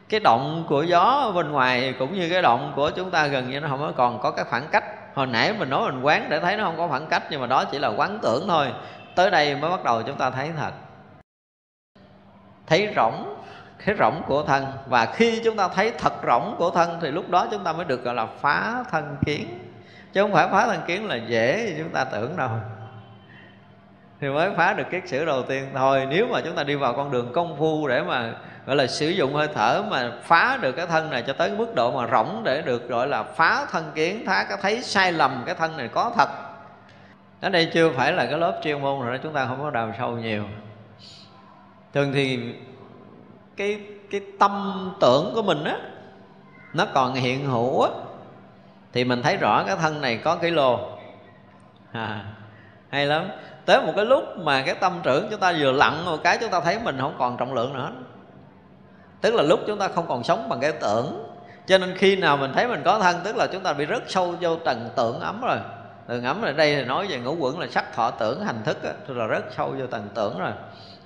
Cái động của gió bên ngoài cũng như cái động của chúng ta gần như nó không có còn có cái khoảng cách. Hồi nãy mình nói mình quán để thấy nó không có khoảng cách, nhưng mà đó chỉ là quán tưởng thôi. Tới đây mới bắt đầu chúng ta thấy thật. Thấy rỗng cái rỗng của thân. Và khi chúng ta thấy thật rỗng của thân, thì lúc đó chúng ta mới được gọi là phá thân kiến. Chứ không phải phá thân kiến là dễ như chúng ta tưởng đâu. Thì mới phá được kiết sử đầu tiên. Thôi, nếu mà chúng ta đi vào con đường công phu để mà gọi là sử dụng hơi thở mà phá được cái thân này cho tới mức độ mà rỗng để được gọi là phá thân kiến, phá cái thấy sai lầm cái thân này có thật. Ở đây chưa phải là cái lớp chuyên môn rồi đó, chúng ta không có đào sâu nhiều. Thường thì cái cái tâm tưởng của mình á nó còn hiện hữu á thì mình thấy rõ cái thân này có cái lô. À, hay lắm. Tới một cái lúc mà cái tâm trưởng chúng ta vừa lặng một cái chúng ta thấy mình không còn trọng lượng nữa. Tức là lúc chúng ta không còn sống bằng cái tưởng. Cho nên khi nào mình thấy mình có thân tức là chúng ta bị rất sâu vô tầng tưởng ấm rồi. Tầng ấm ở đây thì nói về ngũ quẩn là sắc thọ tưởng hành thức á, là rất sâu vô tầng tưởng rồi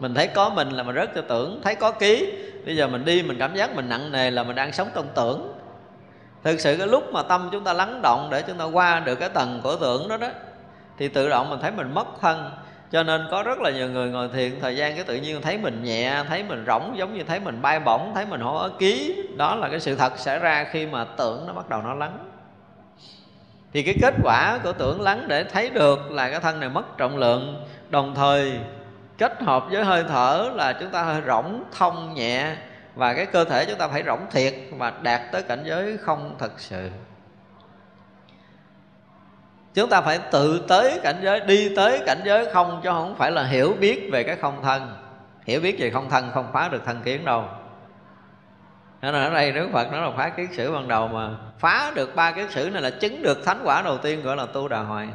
mình thấy có mình là mình rất cho tưởng, thấy có ký. Bây giờ mình đi, mình cảm giác mình nặng nề là mình đang sống trong tưởng. Thực sự cái lúc mà tâm chúng ta lắng động để chúng ta qua được cái tầng của tưởng đó đó, thì tự động mình thấy mình mất thân. Cho nên có rất là nhiều người ngồi thiền, thời gian cái tự nhiên thấy mình nhẹ, thấy mình rỗng, giống như thấy mình bay bổng, thấy mình hổ ở ký. Đó là cái sự thật xảy ra khi mà tưởng nó bắt đầu nó lắng. Thì cái kết quả của tưởng lắng để thấy được là cái thân này mất trọng lượng. Đồng thời kết hợp với hơi thở là chúng ta hơi rỗng thông nhẹ và cái cơ thể chúng ta phải rỗng thiệt và đạt tới cảnh giới không thật sự. Chúng ta phải tự tới cảnh giới, đi tới cảnh giới không chứ không phải là hiểu biết về cái không thân. Hiểu biết về không thân không phá được thân kiến đâu. Nên ở đây Đức Phật nói là phá kiến sử ban đầu mà phá được ba kiến sử này là chứng được thánh quả đầu tiên gọi là tu đà hoàng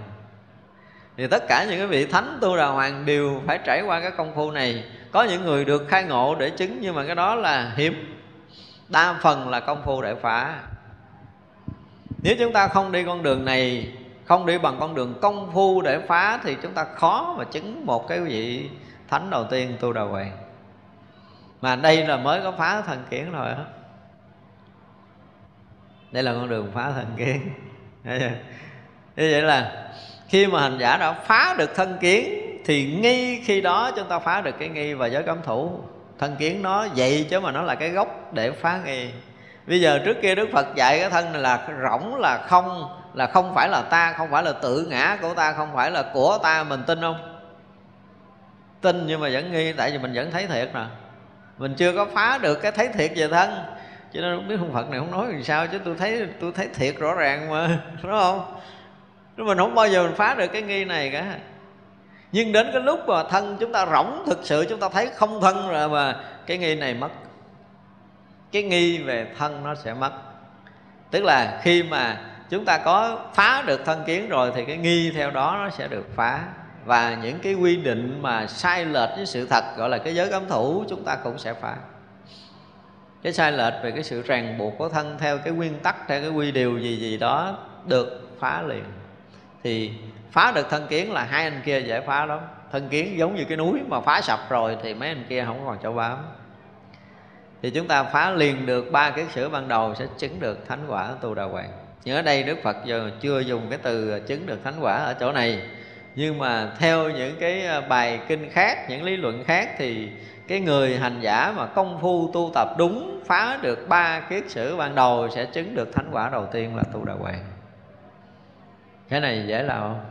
thì tất cả những cái vị thánh tu đà hoàng đều phải trải qua cái công phu này. Có những người được khai ngộ để chứng, nhưng mà cái đó là hiếm. Đa phần là công phu để phá. Nếu chúng ta không đi con đường này, không đi bằng con đường công phu để phá, thì chúng ta khó mà chứng một cái vị thánh đầu tiên tu đà hoàng. Mà đây là mới có phá thần kiến rồi đó đây là con đường phá thần kiến. Như vậy là khi mà hành giả đã phá được thân kiến, thì ngay khi đó chúng ta phá được cái nghi và giới cấm thủ. Thân kiến nó vậy chứ mà nó là cái gốc để phá nghi. Bây giờ trước kia đức phật dạy cái thân này là rỗng là không là không phải là ta, không phải là tự ngã của ta, không phải là của ta, mình tin không? Tin nhưng mà vẫn nghi, tại vì mình vẫn thấy thiệt nè mình chưa có phá được cái thấy thiệt về thân. Cho nên không biết ông phật này không nói làm sao, chứ tôi thấy tôi thấy thiệt rõ ràng mà, đúng không? Nhưng mình không bao giờ mình phá được cái nghi này cả. Nhưng đến cái lúc mà thân chúng ta rỗng thực sự, chúng ta thấy không thân rồi mà cái nghi này mất. Cái nghi về thân nó sẽ mất. Tức là khi mà chúng ta có phá được thân kiến rồi thì cái nghi theo đó nó sẽ được phá. Và những cái quy định mà sai lệch với sự thật, gọi là cái giới cấm thủ, chúng ta cũng sẽ phá. Cái sai lệch về cái sự ràng buộc của thân theo cái nguyên tắc, theo cái quy điều gì gì đó được phá liền thì phá được thân kiến là hai anh kia dễ phá lắm. Thân kiến giống như cái núi mà phá sập rồi thì mấy anh kia không còn chỗ bám. Thì chúng ta phá liền được ba cái sửa ban đầu sẽ chứng được thánh quả tu đà hoàng. Nhưng ở đây đức phật giờ chưa dùng cái từ chứng được thánh quả ở chỗ này. Nhưng mà theo những cái à, bài kinh khác, những lý luận khác thì cái người hành giả mà công phu tu tập đúng phá được ba kiết sử ban đầu sẽ chứng được thánh quả đầu tiên là tu đà hoàng cái này dễ làm không?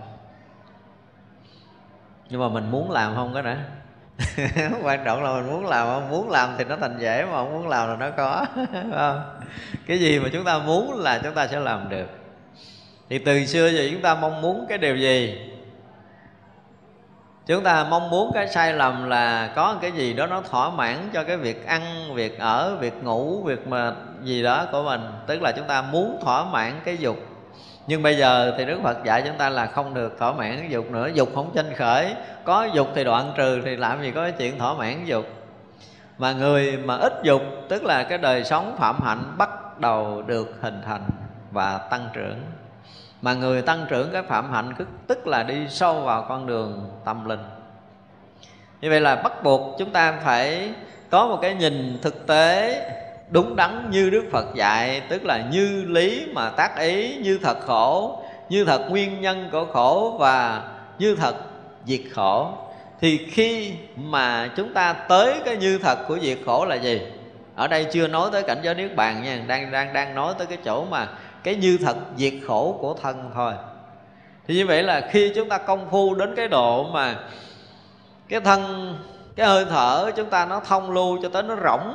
Nhưng mà mình muốn làm không cái nữa quan trọng là mình muốn làm không? Muốn làm thì nó thành dễ mà không muốn làm là nó có không? cái gì mà chúng ta muốn là chúng ta sẽ làm được. Thì từ xưa giờ chúng ta mong muốn cái điều gì? Chúng ta mong muốn cái sai lầm là có cái gì đó nó thỏa mãn cho cái việc ăn, việc ở, việc ngủ, việc mà gì đó của mình. Tức là chúng ta muốn thỏa mãn cái dục nhưng bây giờ thì Đức Phật dạy chúng ta là không được thỏa mãn dục nữa. Dục không tranh khởi. Có dục thì đoạn trừ, thì làm gì có chuyện thỏa mãn dục. Mà người mà ít dục, Tức là cái đời sống phạm hạnh bắt đầu được hình thành và tăng trưởng. Mà người tăng trưởng cái phạm hạnh Tức là đi sâu vào con đường tâm linh. Như vậy là bắt buộc chúng ta phải có một cái nhìn thực tế đúng đắn như Đức Phật dạy, tức là như lý mà tác ý, như thật khổ, như thật nguyên nhân của khổ và như thật diệt khổ. Thì khi mà chúng ta tới cái như thật của diệt khổ là gì? Ở đây chưa nói tới cảnh giới niết bàn nha, đang đang đang nói tới cái chỗ mà cái như thật diệt khổ của thân thôi. Thì như vậy là khi chúng ta công phu đến cái độ mà cái thân, cái hơi thở chúng ta nó thông lưu cho tới nó rỗng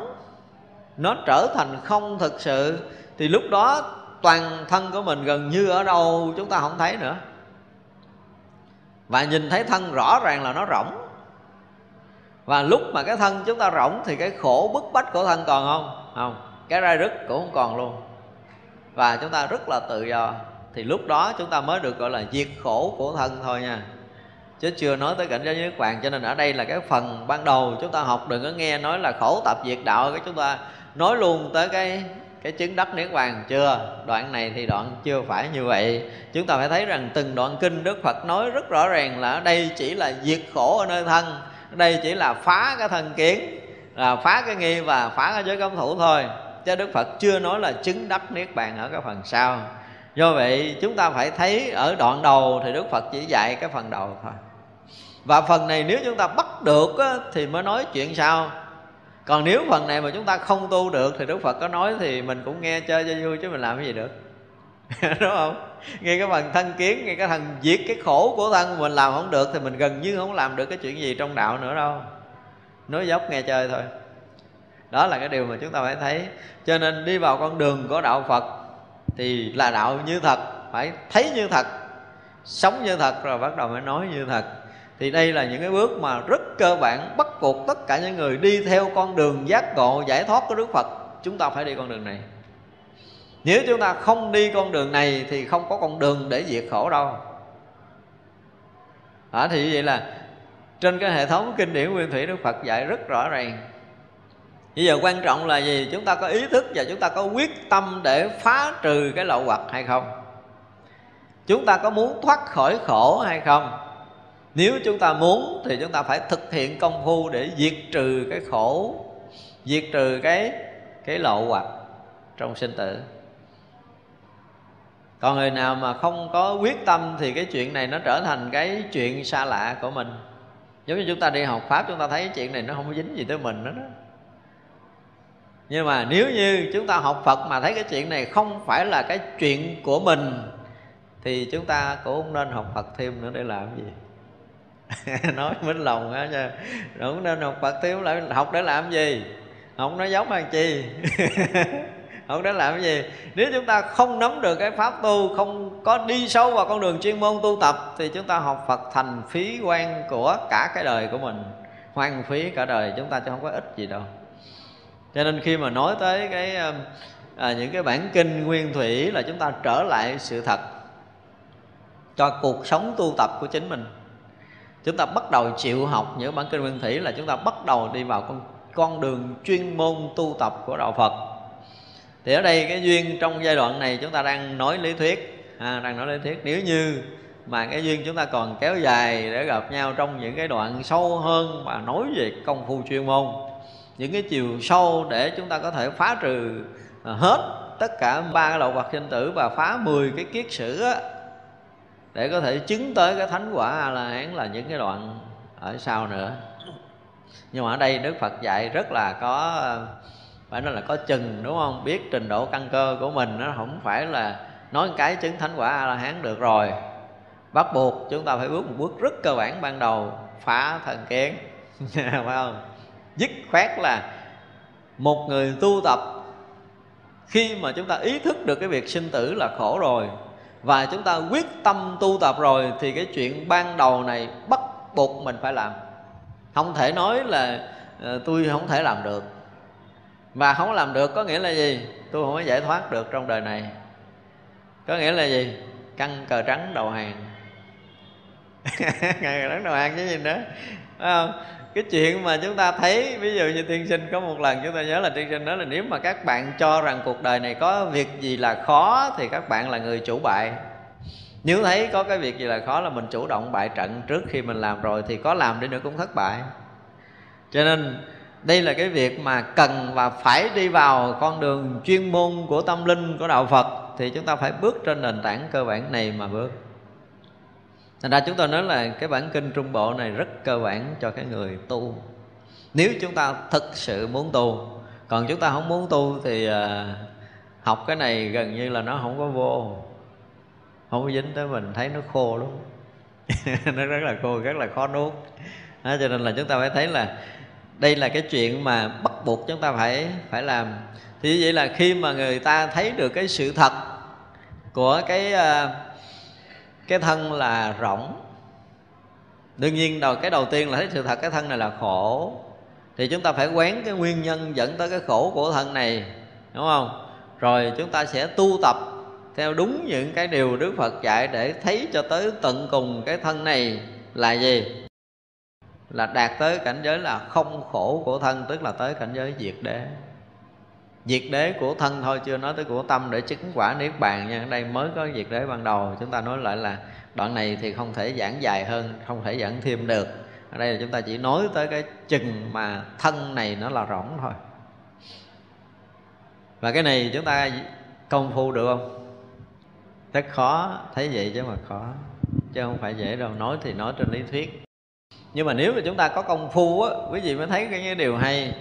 nó trở thành không thực sự, thì lúc đó toàn thân của mình gần như ở đâu chúng ta không thấy nữa. Và nhìn thấy thân rõ ràng là nó rỗng. Và lúc mà cái thân chúng ta rỗng thì cái khổ bức bách của thân còn không? Không. Cái rai rứt cũng không còn luôn. Và chúng ta rất là tự do. Thì lúc đó chúng ta mới được gọi là diệt khổ của thân thôi nha. Chứ chưa nói tới cảnh giới nhất bàn cho nên ở đây là cái phần ban đầu chúng ta học đừng có nghe nói là khổ tập diệt đạo, cái chúng ta nói luôn tới cái cái chứng đắc niết bàn chưa? Đoạn này thì đoạn chưa phải như vậy. Chúng ta phải thấy rằng từng đoạn kinh đức phật nói rất rõ ràng là ở đây chỉ là diệt khổ ở nơi thân ở đây chỉ là phá cái thân kiến là phá cái nghi và phá cái giới cấm thủ thôi. Chứ đức phật chưa nói là chứng đắc niết bàn ở cái phần sau. Do vậy chúng ta phải thấy ở đoạn đầu thì đức phật chỉ dạy cái phần đầu thôi. Và phần này nếu chúng ta bắt được á, thì mới nói chuyện sau còn nếu phần này mà chúng ta không tu được thì đức phật có nói thì mình cũng nghe chơi cho vui chứ mình làm cái gì được. Đúng không? Nghe cái phần thân kiến, nghe cái thằng diệt cái khổ của thân mình làm không được thì mình gần như không làm được cái chuyện gì trong đạo nữa đâu. Nói dốc nghe chơi thôi. Đó là cái điều mà chúng ta phải thấy. Cho nên đi vào con đường của đạo phật thì là đạo như thật, phải thấy như thật, sống như thật rồi bắt đầu mới nói như thật thì đây là những cái bước mà rất cơ bản bắt buộc tất cả những người đi theo con đường giác ngộ giải thoát của đức phật chúng ta phải đi con đường này. Nếu chúng ta không đi con đường này thì không có con đường để diệt khổ đâu. À, thì vậy là trên cái hệ thống kinh điển nguyên thủy đức phật dạy rất rõ ràng. Bây giờ quan trọng là gì? Chúng ta có ý thức và chúng ta có quyết tâm để phá trừ cái lậu hoặc hay không? Chúng ta có muốn thoát khỏi khổ hay không? Nếu chúng ta muốn thì chúng ta phải thực hiện công phu để diệt trừ cái khổ, diệt trừ cái cái lộ hoặc trong sinh tử. Còn người nào mà không có quyết tâm thì cái chuyện này nó trở thành cái chuyện xa lạ của mình. Giống như chúng ta đi học pháp, chúng ta thấy cái chuyện này nó không có dính gì tới mình nữa đó nhưng mà nếu như chúng ta học phật mà thấy cái chuyện này không phải là cái chuyện của mình, thì chúng ta cũng không nên học Phật thêm nữa để làm gì? nói minh lòng á nha. Đúng nên học Phật thiếu lại học để làm gì? Không nói giống hàng chi? Không để làm cái gì? Nếu chúng ta không nắm được cái pháp tu không có đi sâu vào con đường chuyên môn tu tập thì chúng ta học phật thành phí quan của cả cái đời của mình. Hoang phí cả đời chúng ta chứ không có ích gì đâu. Cho nên khi mà nói tới cái um, à, những cái bản kinh nguyên thủy là chúng ta trở lại sự thật cho cuộc sống tu tập của chính mình chúng ta bắt đầu chịu học những bản kinh nguyên thủy là chúng ta bắt đầu đi vào con con đường chuyên môn tu tập của đạo Phật. Thì ở đây cái duyên trong giai đoạn này chúng ta đang nói lý thuyết à, đang nói lý thuyết. Nếu như mà cái duyên chúng ta còn kéo dài để gặp nhau trong những cái đoạn sâu hơn và nói về công phu chuyên môn những cái chiều sâu để chúng ta có thể phá trừ à, hết tất cả ba cái lậu vật sinh tử và phá 10 cái kiết sử á, để có thể chứng tới cái thánh quả a la hán là những cái đoạn ở sau nữa. Nhưng mà ở đây đức phật dạy rất là có, phải nói là có chừng, đúng không? Biết trình độ căn cơ của mình, nó không phải là nói cái chứng thánh quả a la hán được rồi. Bắt buộc chúng ta phải bước một bước rất cơ bản ban đầu, phá thần kiến, phải không? Dứt khoát là một người tu tập, khi mà chúng ta ý thức được cái việc sinh tử là khổ rồi và chúng ta quyết tâm tu tập rồi thì cái chuyện ban đầu này bắt buộc mình phải làm. Không thể nói là ờ, tôi không thể làm được. Mà không làm được có nghĩa là gì? Tôi không có giải thoát được trong đời này. Có nghĩa là gì? Căng cờ trắng đầu hàng. Cờ trắng đầu hàng chứ gì nữa. Phải không? Cái chuyện mà chúng ta thấy, ví dụ như tiên sinh có một lần chúng ta nhớ là tiên sinh nói là nếu mà các bạn cho rằng cuộc đời này có việc gì là khó thì các bạn là người chủ bại. Nếu thấy có cái việc gì là khó là mình chủ động bại trận trước khi mình làm rồi thì có làm đi nữa cũng thất bại. Cho nên đây là cái việc mà cần và phải đi vào con đường chuyên môn của tâm linh của đạo phật thì chúng ta phải bước trên nền tảng cơ bản này mà bước thành ra chúng tôi nói là cái bản kinh trung bộ này rất cơ bản cho cái người tu. Nếu chúng ta thực sự muốn tu còn chúng ta không muốn tu thì à, học cái này gần như là nó không có vô. Không có dính tới mình thấy nó khô lắm. Nó rất là khô rất là khó nuốt. Đó, cho nên là chúng ta phải thấy là đây là cái chuyện mà bắt buộc chúng ta phải phải làm. Thì vậy là khi mà người ta thấy được cái sự thật của cái uh, cái thân là rỗng. Đương nhiên đầu, cái đầu tiên là thấy sự thật, cái thân này là khổ. Thì chúng ta phải quán cái nguyên nhân dẫn tới cái khổ của thân này, đúng không? Rồi chúng ta sẽ tu tập theo đúng những cái điều Đức Phật dạy để thấy cho tới tận cùng cái thân này là gì? Là đạt tới cảnh giới là không khổ của thân, tức là tới cảnh giới diệt đế diệt đế của thân thôi, chưa nói tới của tâm để chứng quả niết bàn nha. Đây mới có diệt đế ban đầu. Chúng ta nói lại là đoạn này thì không thể giảng dài hơn, không thể giảng thêm được. Ở đây là chúng ta chỉ nói tới cái chừng mà thân này nó là rỗng thôi. Và cái này chúng ta công phu được không? Rất khó, thấy vậy chứ mà khó, chứ không phải dễ đâu. Nói thì nói trên lý thuyết. Nhưng mà nếu mà chúng ta có công phu á, quý vị mới thấy cái điều hay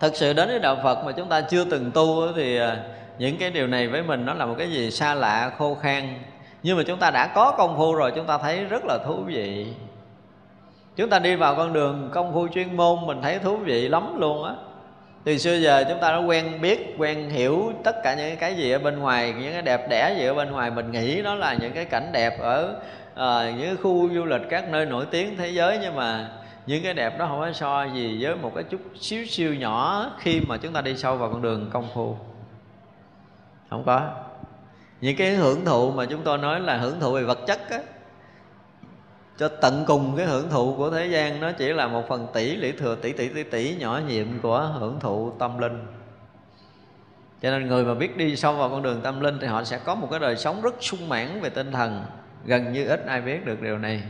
thật sự đến với đạo phật mà chúng ta chưa từng tu thì à, những cái điều này với mình nó là một cái gì xa lạ khô khan. Nhưng mà chúng ta đã có công phu rồi chúng ta thấy rất là thú vị. Chúng ta đi vào con đường công phu chuyên môn mình thấy thú vị lắm luôn á. Từ xưa giờ chúng ta đã quen biết quen hiểu tất cả những cái gì ở bên ngoài những cái đẹp đẽ gì ở bên ngoài. Mình nghĩ đó là những cái cảnh đẹp ở uh, những khu du lịch các nơi nổi tiếng thế giới nhưng mà những cái đẹp đó không có so gì với một cái chút xíu siêu nhỏ khi mà chúng ta đi sâu vào con đường công phu. Không có. Những cái hưởng thụ mà chúng tôi nói là hưởng thụ về vật chất á, cho tận cùng cái hưởng thụ của thế gian, nó chỉ là một phần tỷ lũy thừa, tỷ tỷ tỷ tỷ nhỏ nhiệm của hưởng thụ tâm linh. Cho nên người mà biết đi sâu vào con đường tâm linh thì họ sẽ có một cái đời sống rất sung mãn về tinh thần, gần như ít ai biết được điều này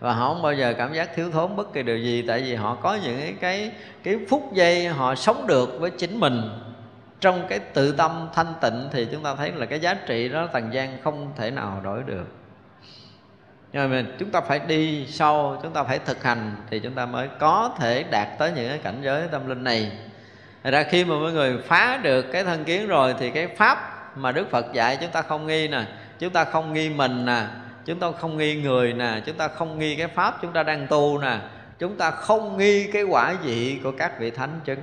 và họ không bao giờ cảm giác thiếu thốn bất kỳ điều gì tại vì họ có những cái cái, phút giây họ sống được với chính mình. Trong cái tự tâm thanh tịnh thì chúng ta thấy là cái giá trị đó tầng gian không thể nào đổi được. Nhưng mà chúng ta phải đi sâu chúng ta phải thực hành thì chúng ta mới có thể đạt tới những cái cảnh giới tâm linh này. Thật ra khi mà mọi người phá được cái thân kiến rồi thì cái pháp mà Đức Phật dạy chúng ta không nghi nè chúng ta không nghi mình nè chúng ta không nghi người nè, chúng ta không nghi cái pháp chúng ta đang tu nè. Chúng ta không nghi cái quả vị của các vị thánh chứng.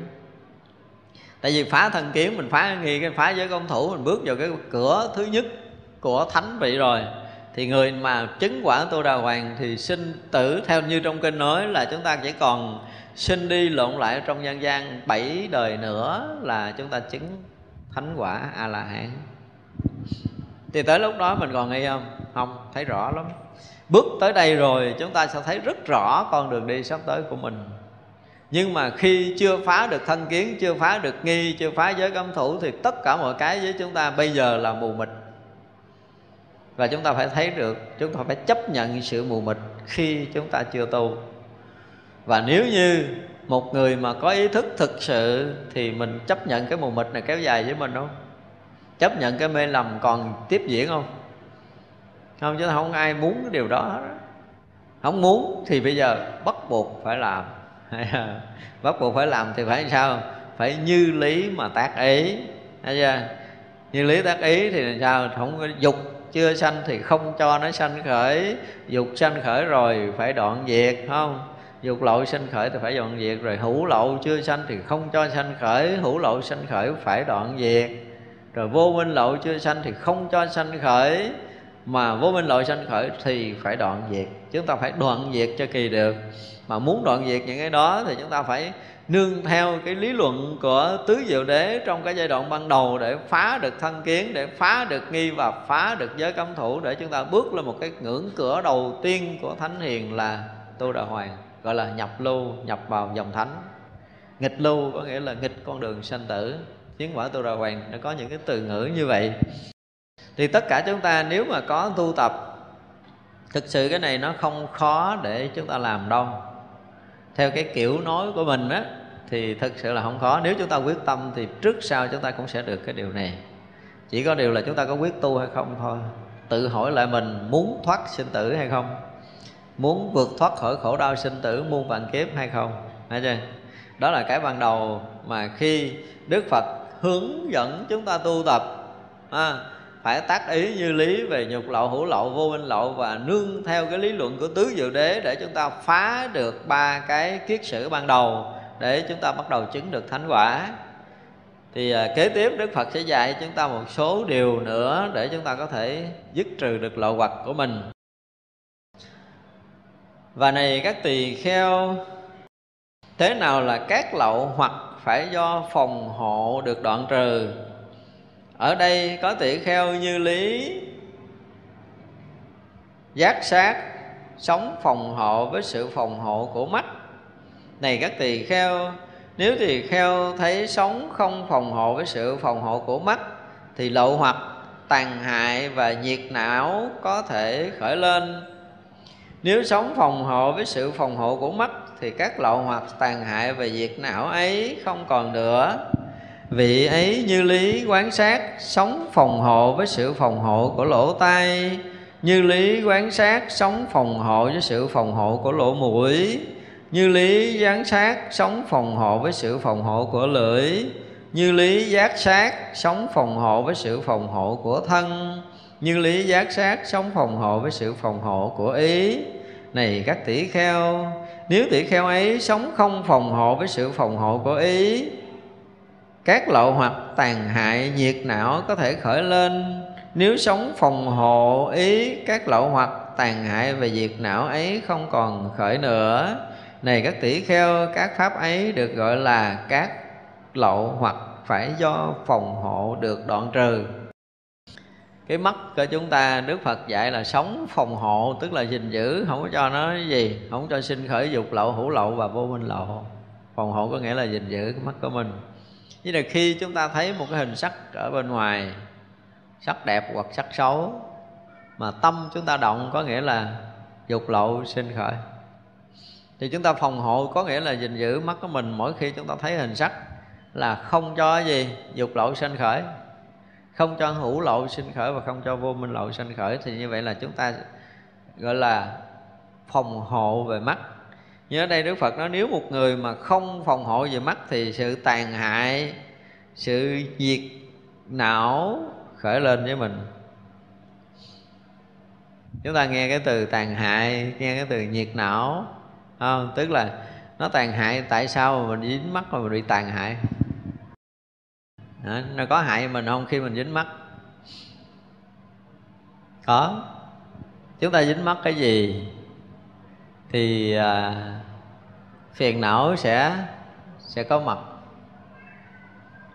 Tại vì phá thần kiến mình phá nghi cái, phá giới công thủ, mình bước vào cái cửa thứ nhất của thánh vị rồi. Thì người mà chứng quả tu đà hoàng thì sinh tử, theo như trong kinh nói là chúng ta chỉ còn sinh đi lộn lại trong nhân gian bảy đời nữa là chúng ta chứng thánh quả a la hán. Thì tới lúc đó mình còn nghi không? Không, thấy rõ lắm. Bước tới đây rồi, chúng ta sẽ thấy rất rõ con đường đi sắp tới của mình. Nhưng mà khi chưa phá được thân kiến, chưa phá được nghi, chưa phá giới cấm thủ, thì tất cả mọi cái với chúng ta bây giờ là mù mịt. Và chúng ta phải thấy được, chúng ta phải chấp nhận sự mù mịt khi chúng ta chưa tu. Và nếu như một người mà có ý thức thực sự, thì mình chấp nhận cái mù mịt này kéo dài với mình không? Chấp nhận cái mê lầm còn tiếp diễn không? Không, chứ không ai muốn cái điều đó hết không muốn thì bây giờ bắt buộc phải làm. Bắt buộc phải làm thì phải sao? Phải như lý mà tác ý. Thấy chưa? Như lý tác ý thì làm sao? Không có dục chưa sanh thì không cho nó sanh khởi. Dục sanh khởi rồi phải đoạn diệt không? Dục lậu sanh khởi thì phải đoạn diệt rồi. Hữu lậu chưa sanh thì không cho sanh khởi. Hữu lậu sanh khởi phải đoạn diệt. Rồi vô minh lậu chưa sanh thì không cho sanh khởi mà vô minh lậu sanh khởi thì phải đoạn diệt. Chúng ta phải đoạn diệt cho kỳ được. Mà muốn đoạn diệt những cái đó thì chúng ta phải nương theo cái lý luận của tứ diệu đế trong cái giai đoạn ban đầu để phá được thân kiến, để phá được nghi và phá được giới cấm thủ, để chúng ta bước lên một cái ngưỡng cửa đầu tiên của thánh hiền là tu đà hoàng, gọi là nhập lưu, nhập vào dòng thánh. Nghịch lưu có nghĩa là nghịch con đường sanh tử. Chiến quả tu đà hoàng nó có những cái từ ngữ như vậy thì tất cả chúng ta nếu mà có tu tập thực sự cái này nó không khó để chúng ta làm đâu. Theo cái kiểu nói của mình á thì thực sự là không khó. Nếu chúng ta quyết tâm thì trước sau chúng ta cũng sẽ được cái điều này. Chỉ có điều là chúng ta có quyết tu hay không thôi. Tự hỏi lại mình muốn thoát sinh tử hay không? Muốn vượt thoát khỏi khổ đau sinh tử muôn vạn kiếp hay không? Thấy chưa? Đó là cái ban đầu mà khi đức phật hướng dẫn chúng ta tu tập à, phải tác ý như lý về nhục lậu hữu lậu vô minh lậu và nương theo cái lý luận của tứ diệu đế để chúng ta phá được ba cái kiết sử ban đầu để chúng ta bắt đầu chứng được thánh quả. Thì à, kế tiếp đức phật sẽ dạy chúng ta một số điều nữa để chúng ta có thể dứt trừ được lậu hoặc của mình. Và này các tỳ kheo thế nào là các lậu hoặc phải do phòng hộ được đoạn trừ? Ở đây có tỷ kheo như lý. Giác sát, sống phòng hộ với sự phòng hộ của mắt. Này các tỳ kheo, nếu tỳ kheo thấy sống không phòng hộ với sự phòng hộ của mắt, thì lậu hoặc, tàn hại và nhiệt não có thể khởi lên. Nếu sống phòng hộ với sự phòng hộ của mắt, thì các lậu hoặc, tàn hại và diệt não ấy không còn nữa vị ấy như lý quán sát sống phòng hộ với sự phòng hộ của lỗ tai như lý quán sát sống phòng hộ với sự phòng hộ của lỗ mũi như lý giám sát sống phòng hộ với sự phòng hộ của lưỡi như lý giác sát sống phòng hộ với sự phòng hộ của thân như lý giác sát sống phòng hộ với sự phòng hộ của ý này các tỷ kheo nếu tỷ kheo ấy sống không phòng hộ với sự phòng hộ của ý các lậu hoặc tàn hại nhiệt não có thể khởi lên. Nếu sống phòng hộ ý, các lậu hoặc tàn hại về diệt não ấy không còn khởi nữa. Này các tỷ kheo, các pháp ấy được gọi là các lậu hoặc phải do phòng hộ được đoạn trừ. Cái mắt của chúng ta, Đức Phật dạy là sống phòng hộ, tức là gìn giữ, không có cho nó cái gì, không cho sinh khởi dục lậu hữu lậu và vô minh lậu phòng hộ có nghĩa là gìn giữ cái mắt của mình như là khi chúng ta thấy một cái hình sắc ở bên ngoài, sắc đẹp hoặc sắc xấu, mà tâm chúng ta động có nghĩa là dục lậu sinh khởi. Thì chúng ta phòng hộ có nghĩa là gìn giữ mắt của mình mỗi khi chúng ta thấy hình sắc là không cho gì dục lậu sinh khởi. Không cho hữu lậu sinh khởi và không cho vô minh lậu sinh khởi, thì như vậy là chúng ta gọi là phòng hộ về mắt như ở đây Đức Phật nói nếu một người mà không phòng hộ về mắt thì sự tàn hại sự diệt não khởi lên với mình. Chúng ta nghe cái từ tàn hại nghe cái từ nhiệt não không? tức là nó tàn hại tại sao mà mình dính mắt mà mình bị tàn hại? Đó, nó có hại mình không khi mình dính mắt? Có. Chúng ta dính mắt cái gì? Thì à, phiền não sẽ sẽ có mặt.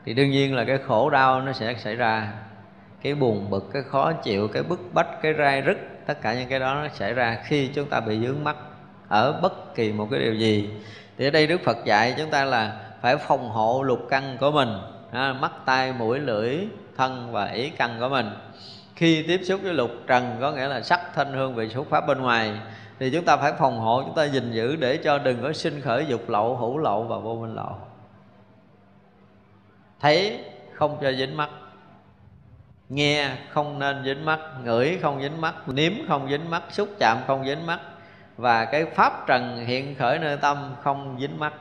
Thì đương nhiên là cái khổ đau nó sẽ xảy ra. Cái buồn bực cái khó chịu cái bức bách cái rai rứt tất cả những cái đó nó xảy ra khi chúng ta bị dướng mắt ở bất kỳ một cái điều gì. Thì ở đây đức phật dạy chúng ta là phải phòng hộ lục căn của mình à, mắt tai mũi lưỡi thân và ý căn của mình. Khi tiếp xúc với lục trần có nghĩa là sắc thanh hương vị xúc pháp bên ngoài thì chúng ta phải phòng hộ, chúng ta gìn giữ để cho đừng có sinh khởi dục lậu hữu lậu và vô minh lậu. Thấy không cho dính mắt. Nghe không nên dính mắt. Ngửi không dính mắt. Nếm không dính mắt. Xúc chạm không dính mắt. Và cái pháp trần hiện khởi nơi tâm không dính mắt.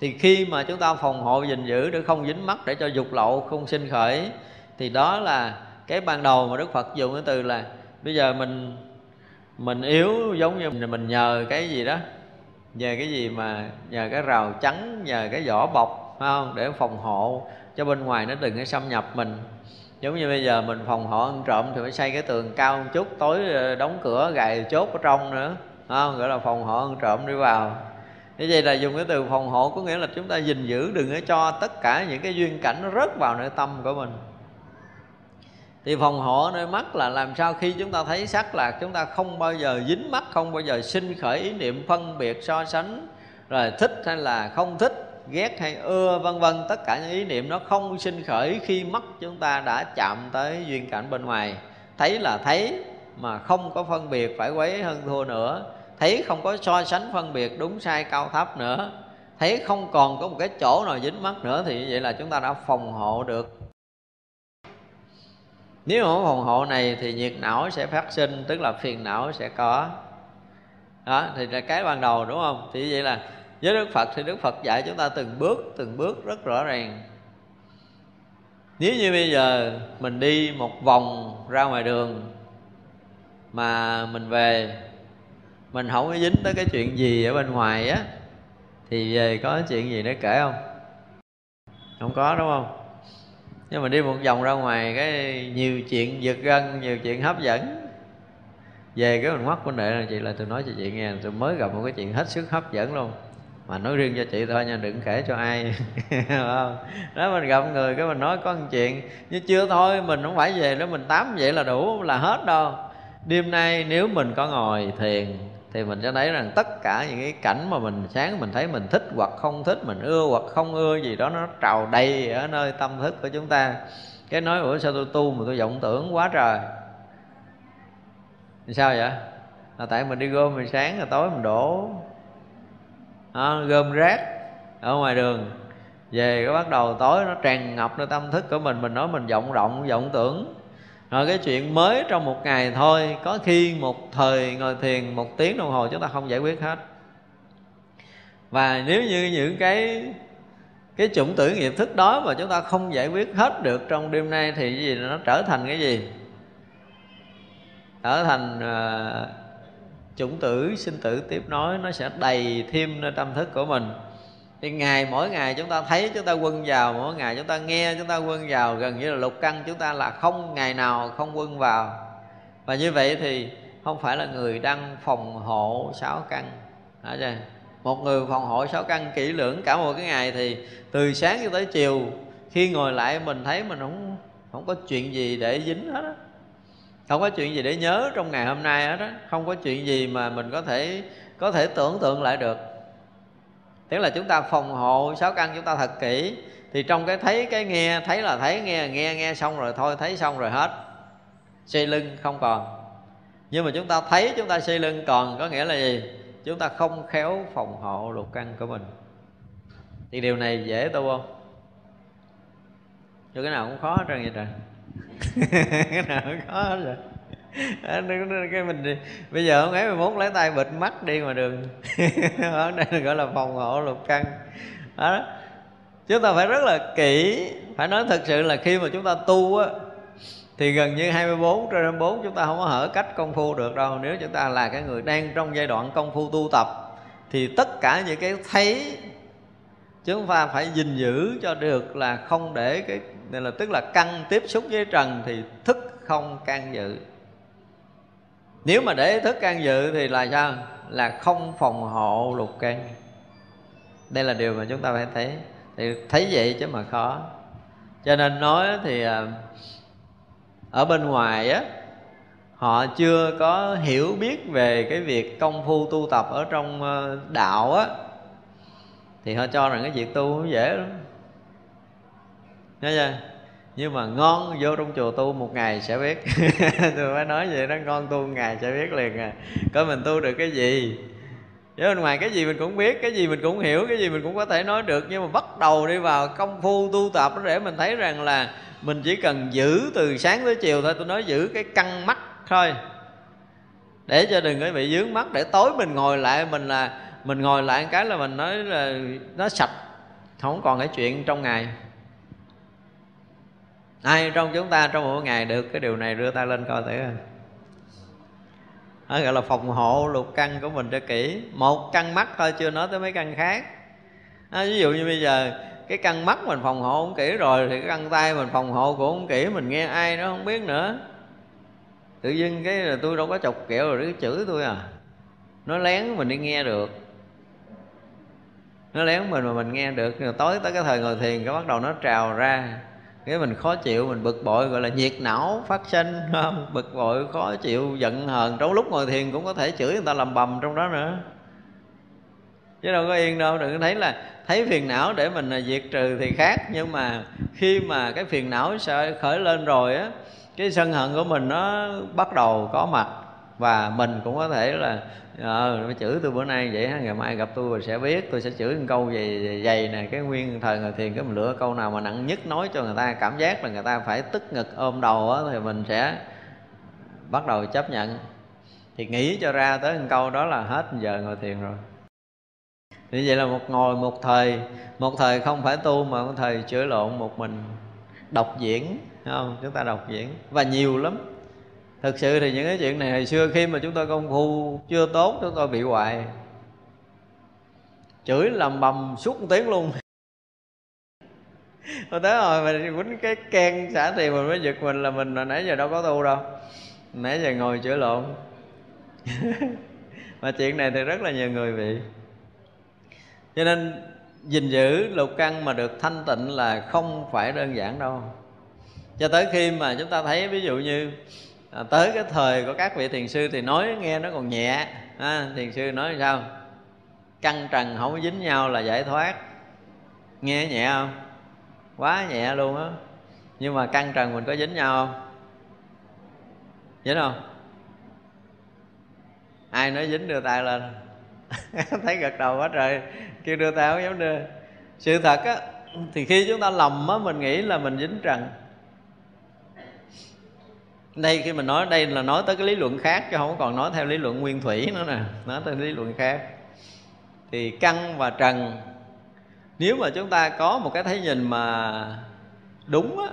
Thì khi mà chúng ta phòng hộ, gìn giữ để không dính mắt, để cho dục lậu không sinh khởi, thì đó là cái ban đầu mà đức phật dùng cái từ là, bây giờ mình mình yếu giống như mình nhờ cái gì đó, nhờ cái gì mà nhờ cái rào chắn, nhờ cái vỏ bọc, phải không? Để phòng hộ, cho bên ngoài nó đừng có xâm nhập mình. Giống như bây giờ mình phòng hộ ăn trộm thì phải xây cái tường cao một chút, tối ờ, đóng cửa, gài chốt ở trong nữa không? Gọi là phòng hộ ăn trộm đi vào. Như vậy là dùng cái từ phòng hộ có nghĩa là chúng ta gìn giữ, đừng có cho tất cả những cái duyên cảnh nó rớt vào nơi tâm của mình thì phòng hộ nơi mắt là làm sao khi chúng ta thấy sắc là chúng ta không bao giờ dính mắt, không bao giờ sinh khởi ý niệm phân biệt so sánh, rồi thích hay là không thích, ghét hay ưa, vân vân. Tất cả những ý niệm nó không sinh khởi khi mắt chúng ta đã chạm tới duyên cảnh bên ngoài. Thấy là thấy, mà không có phân biệt phải quấy hơn thua nữa. Thấy không có so sánh phân biệt đúng sai cao thấp nữa. Thấy không còn có một cái chỗ nào dính mắt nữa thì như vậy là chúng ta đã phòng hộ được nếu không phòng hộ này thì nhiệt não sẽ phát sinh, tức là phiền não sẽ có. Đó, thì là cái ban đầu, đúng không? Thì vậy là với đức phật thì đức phật dạy chúng ta từng bước từng bước rất rõ ràng. Nếu như bây giờ mình đi một vòng ra ngoài đường mà mình về, mình không có dính tới cái chuyện gì ở bên ngoài á, thì về có chuyện gì để kể không? Không có, đúng không? Nhưng mà đi một vòng ra ngoài cái nhiều chuyện giật gân, nhiều chuyện hấp dẫn. Về cái mình mắt của đệ là chị là tôi nói cho chị nghe, tôi mới gặp một cái chuyện hết sức hấp dẫn luôn. Mà nói riêng cho chị thôi nha, đừng kể cho ai. Không? Đó, mình gặp người cái mình nói có một chuyện nhưng chưa thôi, mình không phải về đó mình tắm vậy là đủ là hết đâu. Đêm nay nếu mình có ngồi thiền thì mình sẽ thấy rằng tất cả những cái cảnh mà mình sáng mình thấy mình thích hoặc không thích mình ưa hoặc không ưa gì đó nó trào đầy ở nơi tâm thức của chúng ta. Cái nói ủa sao tôi tu mà tôi vọng tưởng quá trời. Thì sao vậy? Là tại mình đi gom mình sáng rồi tối mình đổ à, gom rác ở ngoài đường. Về cái bắt đầu tối nó tràn ngập nơi tâm thức của mình mình nói mình vọng rộng vọng tưởng rồi cái chuyện mới trong một ngày thôi có khi một thời ngồi thiền một tiếng đồng hồ chúng ta không giải quyết hết. Và nếu như những cái cái chủng tử nghiệp thức đó mà chúng ta không giải quyết hết được trong đêm nay thì cái gì nó trở thành cái gì? Trở thành uh, chủng tử sinh tử tiếp nối nó sẽ đầy thêm nơi tâm thức của mình thì ngày mỗi ngày chúng ta thấy, chúng ta quân vào, mỗi ngày chúng ta nghe, chúng ta quân vào, gần như là lục căn chúng ta là không ngày nào không quân vào. Và như vậy thì không phải là người đang phòng hộ sáu căn. Hả chưa? một người phòng hộ sáu căn kỹ lưỡng cả một cái ngày thì từ sáng cho tới chiều, khi ngồi lại mình thấy mình không không có chuyện gì để dính hết á. Không có chuyện gì để nhớ trong ngày hôm nay hết á. Không có chuyện gì mà mình có thể có thể tưởng tượng lại được tức là chúng ta phòng hộ sáu căn chúng ta thật kỹ. Thì trong cái thấy, cái nghe, thấy là thấy, nghe nghe nghe xong rồi thôi, thấy xong rồi hết. Xây lưng không còn. Nhưng mà chúng ta thấy, chúng ta xây lưng còn có nghĩa là gì? Chúng ta không khéo phòng hộ lục căn của mình. Thì điều này dễ tu không? Cho cái nào cũng khó hết trơn vậy trời. Cái nào cũng khó hết rồi. cái mình bây giờ không ấy mình muốn lấy tay bịt mắt đi ngoài đường. Ở đây gọi là phòng hộ lục căn. Đó. Chúng ta phải rất là kỹ, phải nói thật sự là khi mà chúng ta tu á, thì gần như 24 trên 24 chúng ta không có hở cách công phu được đâu. Nếu chúng ta là cái người đang trong giai đoạn công phu tu tập, thì tất cả những cái thấy chúng ta phải gìn giữ cho được là không để cái, này là tức là căn tiếp xúc với trần thì thức không can dự nếu mà để thức can dự thì là sao? Là không phòng hộ lục căn. Đây là điều mà chúng ta phải thấy. Thì thấy vậy chứ mà khó. Cho nên nói thì à, ở bên ngoài á, họ chưa có hiểu biết về cái việc công phu tu tập ở trong ờ, đạo á, thì họ cho rằng cái việc tu không dễ lắm. Nghe chưa? Nhưng mà ngon, vô trong chùa tu một ngày sẽ biết. Tôi phải nói vậy đó, ngon tu một ngày sẽ biết liền à. Coi mình tu được cái gì. Chứ bên ngoài cái gì mình cũng biết, cái gì mình cũng hiểu, cái gì mình cũng có thể nói được. Nhưng mà bắt đầu đi vào công phu tu tập để mình thấy rằng là mình chỉ cần giữ từ sáng tới chiều thôi. Tôi nói giữ cái căng mắt thôi. Để cho đừng có bị dướng mắt để tối mình ngồi lại, mình là, mình ngồi lại cái là mình nói là nó sạch. Không còn cái chuyện trong ngày ai trong chúng ta trong mỗi ngày được cái điều này đưa tay lên coi thử. Đó gọi là phòng hộ lục căn của mình cho kỹ. Một căn mắt thôi chưa nói tới mấy căn khác. À, ví dụ như bây giờ cái căn mắt mình phòng hộ không kỹ rồi thì cái căn tay mình phòng hộ cũng không kỹ mình nghe ai nó không biết nữa. Tự dưng cái là tôi đâu có chọc kẹo rồi cái chữ tôi à. Nó lén mình đi nghe được. Nó lén mình mà mình nghe được. Rồi tối tới cái thời ngồi thiền cái bắt đầu nó trào ra cái mình khó chịu, mình bực bội, gọi là nhiệt não phát sinh không bực bội, khó chịu, giận hờn. Trong lúc ngồi thiền cũng có thể chửi người ta làm bầm trong đó nữa. Chứ đâu có yên đâu, đừng có thấy là thấy phiền não để mình à, diệt trừ thì khác. Nhưng mà khi mà cái phiền não sẽ khởi lên rồi á, cái sân hận của mình nó bắt đầu có mặt. Và mình cũng có thể là ờ nó chửi tôi bữa nay vậy ngày mai gặp tôi rồi sẽ biết, tôi sẽ chửi một câu gì dày nè, cái nguyên thời người thiền, cái mình lựa câu nào mà nặng nhất nói cho người ta, cảm giác là người ta phải tức ngực ôm đầu á, thì mình sẽ bắt đầu chấp nhận. Thì nghĩ cho ra tới một câu đó là hết giờ ngồi thiền rồi. Như vậy là một ngồi một thời một thời không phải tu mà một thời chửi lộn một mình. Đọc diễn không? Chúng ta đọc diễn. Và nhiều lắm thực sự thì những cái chuyện này hồi xưa khi mà chúng tôi công phu chưa tốt, chúng tôi bị hoài. Chửi lầm bầm suốt một tiếng luôn. Tôi tới rồi mình quýnh cái can xả tiền mình mới giật mình là mình là nãy giờ đâu có tu đâu. Nãy giờ ngồi chữa lộn. Mà chuyện này thì rất là nhiều người bị. Cho nên gìn giữ lục căn mà được thanh tịnh là không phải đơn giản đâu. Cho tới khi mà chúng ta thấy, ví dụ như à, tới cái thời của các vị thiền sư thì nói nghe nó còn nhẹ. À, thiền sư nói sao? Căng trần không dính nhau là giải thoát. Nghe nhẹ không? Quá nhẹ luôn á. Nhưng mà căng trần mình có dính nhau không? Dính không? Ai nói dính đưa tay lên? Thấy gật đầu quá trời kêu đưa tay không dám đưa. Sự thật á thì khi chúng ta lầm á mình nghĩ là mình dính trần đây, khi mình nói đây là nói tới cái lý luận khác chứ không còn nói theo lý luận nguyên thủy nữa nè, nói tới lý luận khác. Thì căn và trần, nếu mà chúng ta có một cái thấy nhìn mà đúng á,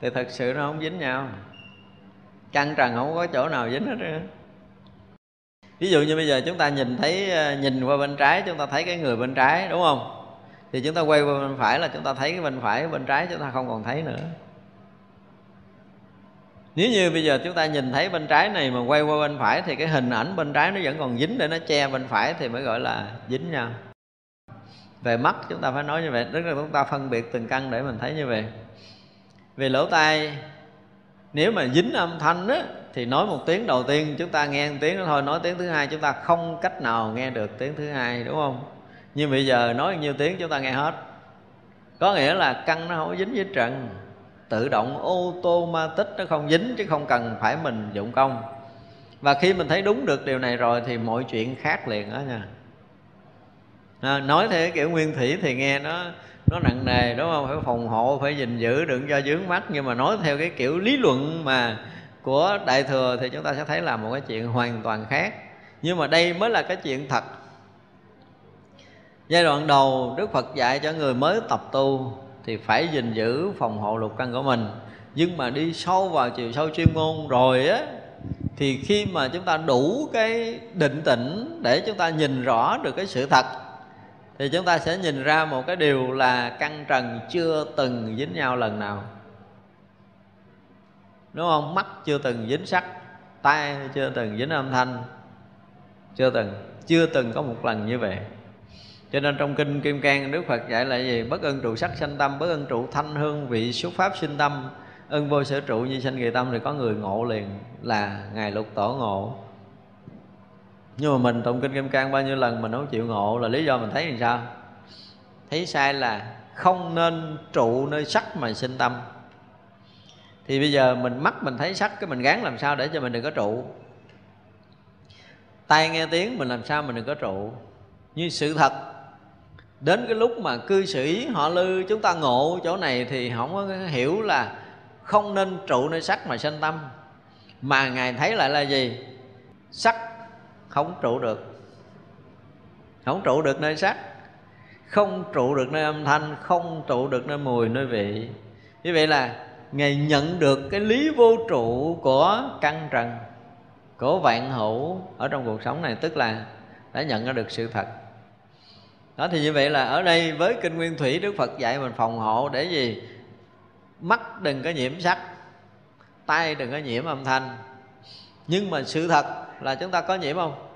thì thật sự nó không dính nhau. Căn trần không có chỗ nào dính hết nữa ví dụ như bây giờ chúng ta nhìn thấy ờ, nhìn qua bên trái, chúng ta thấy cái người bên trái, đúng không? Thì chúng ta quay qua bên phải là chúng ta thấy cái bên phải, bên trái chúng ta không còn thấy nữa nếu như bây giờ chúng ta nhìn thấy bên trái này mà quay qua bên phải thì cái hình ảnh bên trái nó vẫn còn dính để nó che bên phải thì mới gọi là dính nhau. Về mắt chúng ta phải nói như vậy, tức là chúng ta phân biệt từng căn để mình thấy như vậy. Về lỗ tai, nếu mà dính âm thanh á, thì nói một tiếng đầu tiên chúng ta nghe một tiếng đó thôi, nói tiếng thứ hai chúng ta không cách nào nghe được tiếng thứ hai, đúng không? Nhưng bây giờ nói nhiêu tiếng chúng ta nghe hết. Có nghĩa là căn nó không có dính với trần tự động ô tô ma tích nó không dính chứ không cần phải mình dụng công. Và khi mình thấy đúng được điều này rồi thì mọi chuyện khác liền đó nha. À, nói theo kiểu nguyên thủy thì nghe nó nó nặng nề đúng không? Phải phòng hộ phải gìn giữ đừng cho dướng mắt. Nhưng mà nói theo cái kiểu lý luận mà của đại thừa thì chúng ta sẽ thấy là một cái chuyện hoàn toàn khác. Nhưng mà đây mới là cái chuyện thật. Giai đoạn đầu đức phật dạy cho người mới tập tu thì phải gìn giữ phòng hộ lục căn của mình. Nhưng mà đi sâu vào chiều sâu chuyên môn rồi á, thì khi mà chúng ta đủ cái định tĩnh để chúng ta nhìn rõ được cái sự thật, thì chúng ta sẽ nhìn ra một cái điều là căn trần chưa từng dính nhau lần nào. Đúng không? Mắt chưa từng dính sắc, tai chưa từng dính âm thanh, chưa từng chưa từng có một lần như vậy cho nên trong kinh kim cang, đức phật dạy là gì? Bất ân trụ sắc sanh tâm, bất ân trụ thanh hương, vị xuất pháp sinh tâm. Ân vô sở trụ như sanh kỳ tâm thì có người ngộ liền, là ngài lục tổ ngộ. Nhưng mà mình tụng kinh kim cang bao nhiêu lần mình không chịu ngộ là lý do mình thấy làm sao? Thấy sai là không nên trụ nơi sắc mà sinh tâm. Thì bây giờ mình mắt mình thấy sắc, cái mình gán làm sao để cho mình đừng có trụ? Tai nghe tiếng mình làm sao mình đừng có trụ? Như sự thật đến cái lúc mà cư sĩ họ lư chúng ta ngộ chỗ này thì không có hiểu là không nên trụ nơi sắc mà sanh tâm. Mà ngài thấy lại là gì? Sắc không trụ được. Không trụ được nơi sắc. Không trụ được nơi âm thanh. Không trụ được nơi mùi, nơi vị. Như vậy là ngài nhận được cái lý vô trụ của căn trần, của vạn hữu ở trong cuộc sống này. Tức là đã nhận ra được sự thật đó thì như vậy là ở đây với kinh nguyên thủy, đức phật dạy mình phòng hộ để gì? Mắt đừng có nhiễm sắc tay đừng có nhiễm âm thanh. Nhưng mà sự thật là chúng ta có nhiễm không?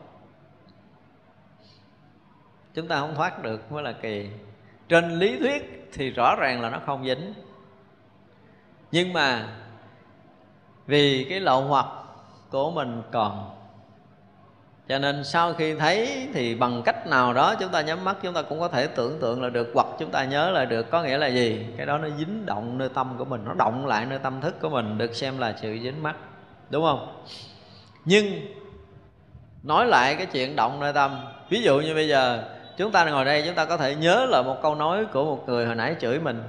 Chúng ta không thoát được, mới là kỳ. Trên lý thuyết thì rõ ràng là nó không dính. Nhưng mà vì cái lậu hoặc của mình còn cho nên sau khi thấy thì bằng cách nào đó chúng ta nhắm mắt, chúng ta cũng có thể tưởng tượng là được, hoặc chúng ta nhớ là được. Có nghĩa là gì? Cái đó nó dính động nơi tâm của mình, nó động lại nơi tâm thức của mình, được xem là sự dính mắt. Đúng không? Nhưng nói lại cái chuyện động nơi tâm. Ví dụ như bây giờ, chúng ta ngồi đây, chúng ta có thể nhớ là một câu nói của một người hồi nãy chửi mình.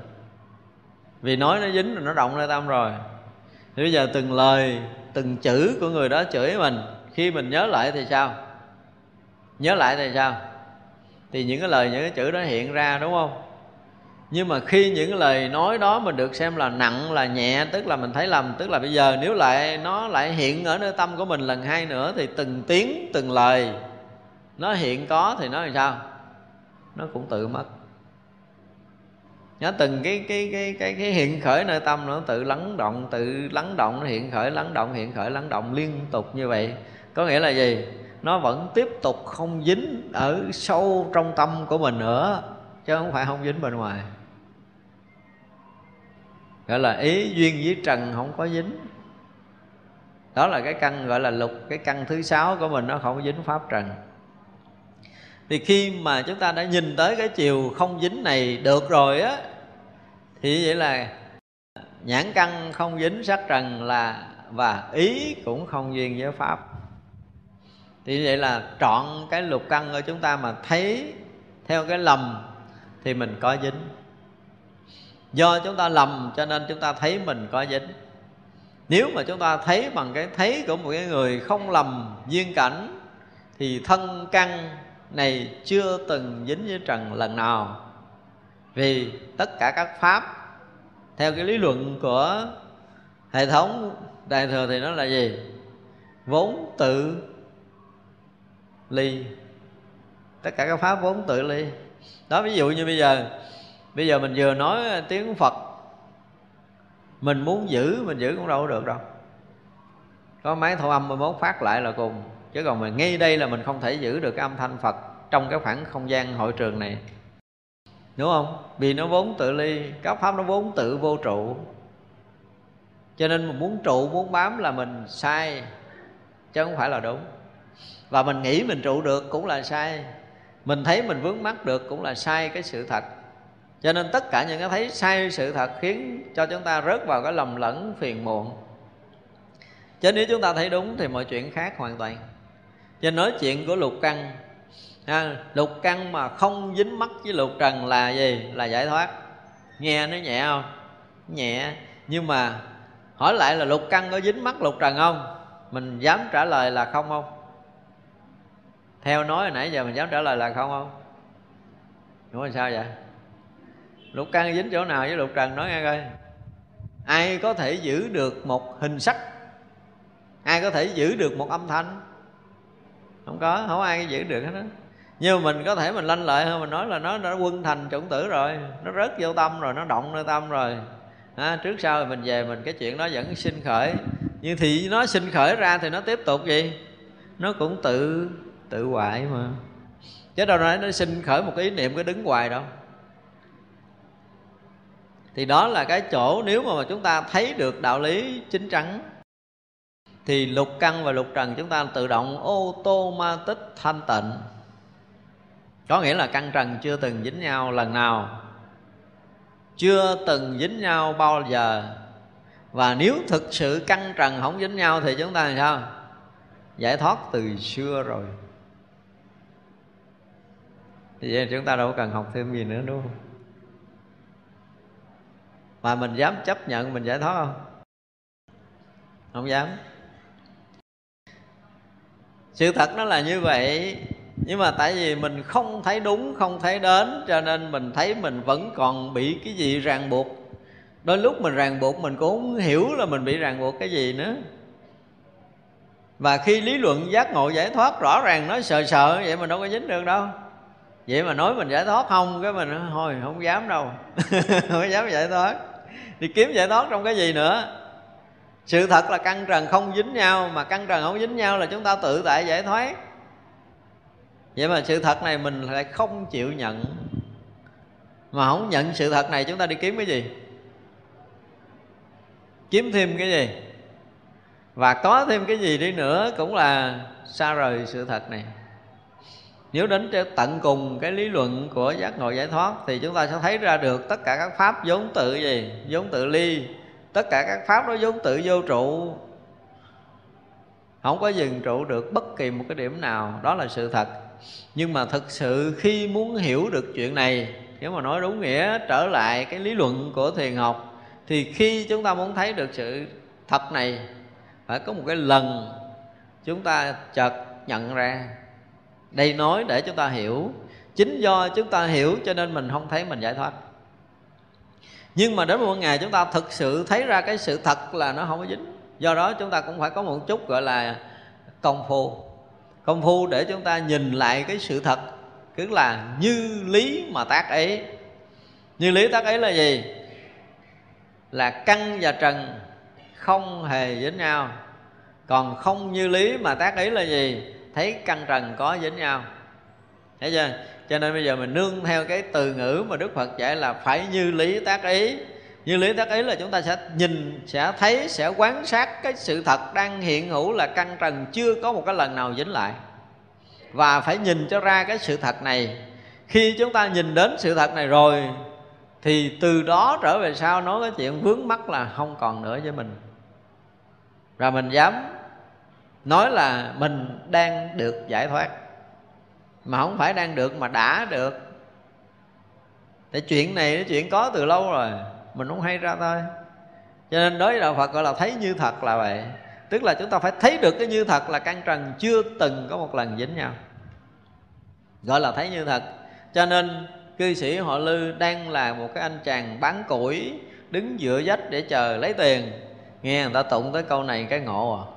Vì nói nó dính rồi nó động nơi tâm rồi. Thì bây giờ từng lời, từng chữ của người đó chửi mình khi mình nhớ lại thì sao? Nhớ lại thì sao? Thì những cái lời, những cái chữ đó hiện ra, đúng không? Nhưng mà khi những cái lời nói đó mình được xem là nặng, là nhẹ, tức là mình thấy lầm, tức là bây giờ nếu lại, nó lại hiện ở nơi tâm của mình lần hai nữa thì từng tiếng, từng lời nó hiện có thì nó làm sao? Nó cũng tự mất. Nhớ từng cái cái cái cái cái hiện khởi nơi tâm nó tự lắng động, tự lắng động, nó hiện khởi, lắng động, hiện khởi, lắng động liên tục như vậy có nghĩa là gì? Nó vẫn tiếp tục không dính ở sâu trong tâm của mình nữa, chứ không phải không dính bên ngoài. Gọi là ý duyên với trần không có dính. Đó là cái căn gọi là lục, cái căn thứ sáu của mình nó không dính pháp trần. Thì khi mà chúng ta đã nhìn tới cái chiều không dính này được rồi á, thì vậy là nhãn căn không dính sắc trần là, và ý cũng không duyên với pháp thì vậy là trọn cái lục căn của chúng ta mà thấy theo cái lầm thì mình có dính. Do chúng ta lầm cho nên chúng ta thấy mình có dính. Nếu mà chúng ta thấy bằng cái thấy của một cái người không lầm duyên cảnh, thì thân căn này chưa từng dính với trần lần nào. Vì tất cả các pháp, theo cái lý luận của hệ thống đại thừa thì nó là gì? Vốn tự ly. Tất cả các pháp vốn tự ly. Đó, ví dụ như bây giờ bây giờ mình vừa nói tiếng phật, mình muốn giữ, mình giữ cũng đâu có được đâu. Có máy thu âm 11 phát lại là cùng. Chứ còn mà ngay đây là mình không thể giữ được cái âm thanh phật trong cái khoảng không gian hội trường này. Đúng không? Vì nó vốn tự ly, các pháp nó vốn tự vô trụ. Cho nên mình muốn trụ, muốn bám là mình sai, chứ không phải là đúng và mình nghĩ mình trụ được cũng là sai. Mình thấy mình vướng mắc được cũng là sai cái sự thật. Cho nên tất cả những cái thấy sai sự thật khiến cho chúng ta rớt vào cái lầm lẫn phiền muộn. Chứ nếu chúng ta thấy đúng thì mọi chuyện khác hoàn toàn. Cho nói chuyện của lục căn ha, lục căn mà không dính mắt với lục trần là gì? Là giải thoát. Nghe nó nhẹ không? Nhẹ. Nhưng mà hỏi lại là lục căn có dính mắt lục trần không? Mình dám trả lời là không không theo nói hồi nãy giờ mình dám trả lời là không không? Đúng là sao vậy? Lục căn dính chỗ nào với lục trần nói nghe coi. Ai có thể giữ được một hình sắc? Ai có thể giữ được một âm thanh? Không có không ai giữ được hết đó nhưng mà mình có thể mình lanh lợi hơn mình nói là nó đã quân thành chủng tử rồi. Nó rớt vô tâm rồi nó động nơi tâm rồi. À, trước sau mình về mình cái chuyện đó vẫn sinh khởi. Nhưng thì nó sinh khởi ra thì nó tiếp tục gì? Nó cũng tự tự hoại mà. Chứ đâu nói nó sinh khởi một cái ý niệm, cái đứng hoài đâu. Thì đó là cái chỗ nếu mà chúng ta thấy được đạo lý chính chắn thì lục căn và lục trần chúng ta tự động ô tô ma tích thanh tịnh. Có nghĩa là căn trần chưa từng dính nhau lần nào, chưa từng dính nhau bao giờ. Và nếu thực sự căn trần không dính nhau thì chúng ta làm sao? Giải thoát từ xưa rồi thì vậy chúng ta đâu cần học thêm gì nữa, đúng không? Mà mình dám chấp nhận, mình giải thoát không? Không dám. Sự thật nó là như vậy, nhưng mà tại vì mình không thấy đúng, không thấy đến, cho nên mình thấy mình vẫn còn bị cái gì ràng buộc. Đôi lúc mình ràng buộc, mình cũng không hiểu là mình bị ràng buộc cái gì nữa. Và khi lý luận giác ngộ giải thoát rõ ràng nó sợ sợ vậy mình đâu có dính được đâu vậy mà nói mình giải thoát không? Cái mình, thôi, không dám đâu. Không dám giải thoát. Thì kiếm giải thoát trong cái gì nữa? Sự thật là căn trần không dính nhau, mà căn trần không dính nhau là chúng ta tự tại giải thoát. Vậy mà sự thật này mình lại không chịu nhận. Mà không nhận sự thật này, chúng ta đi kiếm cái gì? Kiếm thêm cái gì? Và có thêm cái gì đi nữa cũng là xa rời sự thật này nếu đến tận cùng cái lý luận của giác ngộ giải thoát thì chúng ta sẽ thấy ra được tất cả các pháp vốn tự gì? Vốn tự ly. Tất cả các pháp đó vốn tự vô trụ. Không có dừng trụ được bất kỳ một cái điểm nào. Đó là sự thật. Nhưng mà thực sự khi muốn hiểu được chuyện này, nếu mà nói đúng nghĩa trở lại cái lý luận của thiền học, thì khi chúng ta muốn thấy được sự thật này, phải có một cái lần chúng ta chợt nhận ra đây nói để chúng ta hiểu. Chính do chúng ta hiểu cho nên mình không thấy mình giải thoát. Nhưng mà đến một ngày chúng ta thực sự thấy ra cái sự thật là nó không có dính. Do đó chúng ta cũng phải có một chút gọi là công phu. Công phu để chúng ta nhìn lại cái sự thật. Cứ là như lý mà tác ấy như lý tác ấy là gì? Là căn và trần không hề dính nhau. Còn không như lý mà tác ấy là gì? Thấy căn trần có dính nhau. Thấy chưa? Cho nên bây giờ mình nương theo cái từ ngữ mà đức phật dạy là phải như lý tác ý. Như lý tác ý là chúng ta sẽ nhìn, sẽ thấy, sẽ quán sát cái sự thật đang hiện hữu là căn trần chưa có một cái lần nào dính lại. Và phải nhìn cho ra cái sự thật này. Khi chúng ta nhìn đến sự thật này rồi, thì từ đó trở về sau nói cái chuyện vướng mắc là không còn nữa với mình. Và mình dám nói là mình đang được giải thoát. Mà không phải đang được mà đã được. Tại chuyện này cái chuyện có từ lâu rồi, mình không hay ra thôi. Cho nên đối với đạo phật gọi là thấy như thật là vậy. Tức là chúng ta phải thấy được cái như thật là căn trần chưa từng có một lần dính nhau. Gọi là thấy như thật. Cho nên cư sĩ họ lư đang là một cái anh chàng bán củi, đứng dựa dách để chờ lấy tiền. Nghe người ta tụng tới câu này cái ngộ à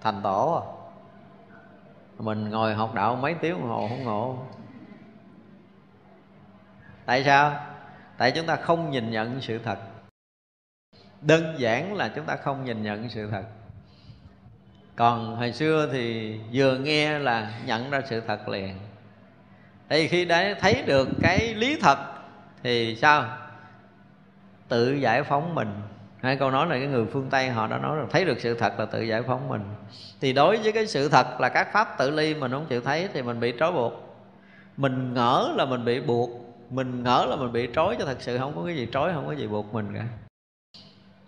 thành tổ à. Mình ngồi học đạo mấy tiếng đồng hồ không ngộ. Tại sao? Tại chúng ta không nhìn nhận sự thật. Đơn giản là chúng ta không nhìn nhận sự thật. Còn hồi xưa thì vừa nghe là nhận ra sự thật liền. Thì khi đã thấy được cái lý thật thì sao? Tự giải phóng mình hai câu nói này, cái người phương tây họ đã nói là thấy được sự thật là tự giải phóng mình. Thì đối với cái sự thật là các pháp tự ly mình không chịu thấy thì mình bị trói buộc. Mình ngỡ là mình bị buộc, mình ngỡ là mình bị trói cho thật sự không có cái gì trói, không có gì buộc mình cả.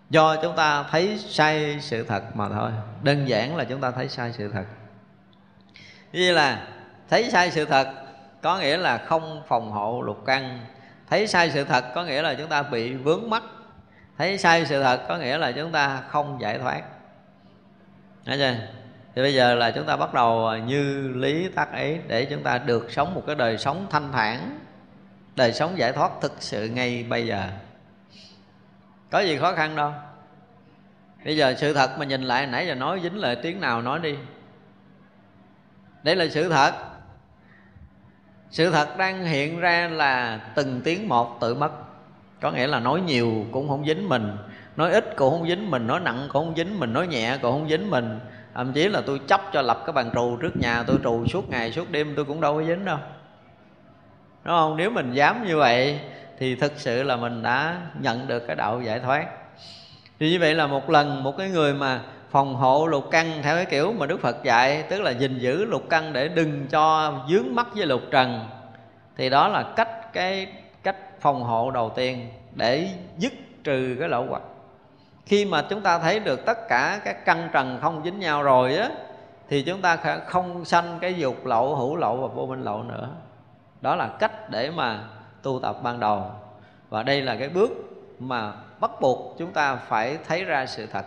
Do chúng ta thấy sai sự thật mà thôi, đơn giản là chúng ta thấy sai sự thật. Như là, thấy sai sự thật có nghĩa là không phòng hộ lục căn. Thấy sai sự thật có nghĩa là chúng ta bị vướng mắc thấy sai sự thật có nghĩa là chúng ta không giải thoát. Đấy chưa? Thì bây giờ là chúng ta bắt đầu như lý tác ý Để chúng ta được sống một cái đời sống thanh thản, Đời sống giải thoát thực sự ngay bây giờ. Có gì khó khăn đâu. Bây giờ sự thật mà nhìn lại nãy giờ nói dính lại tiếng nào nói đi. Đây là sự thật. Sự thật đang hiện ra là từng tiếng một tự mất có nghĩa là nói nhiều cũng không dính mình, nói ít cũng không dính mình, nói nặng cũng không dính mình, nói nhẹ cũng không dính mình. Thậm chí là tôi chấp cho lập cái bàn trù trước nhà tôi trù suốt ngày suốt đêm tôi cũng đâu có dính đâu. Đúng không? Nếu mình dám như vậy thì thực sự là mình đã nhận được cái đạo giải thoát. Thì như vậy là một lần một cái người mà phòng hộ lục căn theo cái kiểu mà Đức Phật dạy, tức là gìn giữ lục căn để đừng cho dướng mắt với lục trần, thì đó là cách cái phòng hộ đầu tiên để dứt trừ cái lậu hoặc. Khi mà chúng ta thấy được tất cả các căn trần không dính nhau rồi á, thì chúng ta không sanh cái dục lậu, hữu lậu và vô minh lậu nữa. Đó là cách để mà tu tập ban đầu. Và đây là cái bước mà bắt buộc chúng ta phải thấy ra sự thật.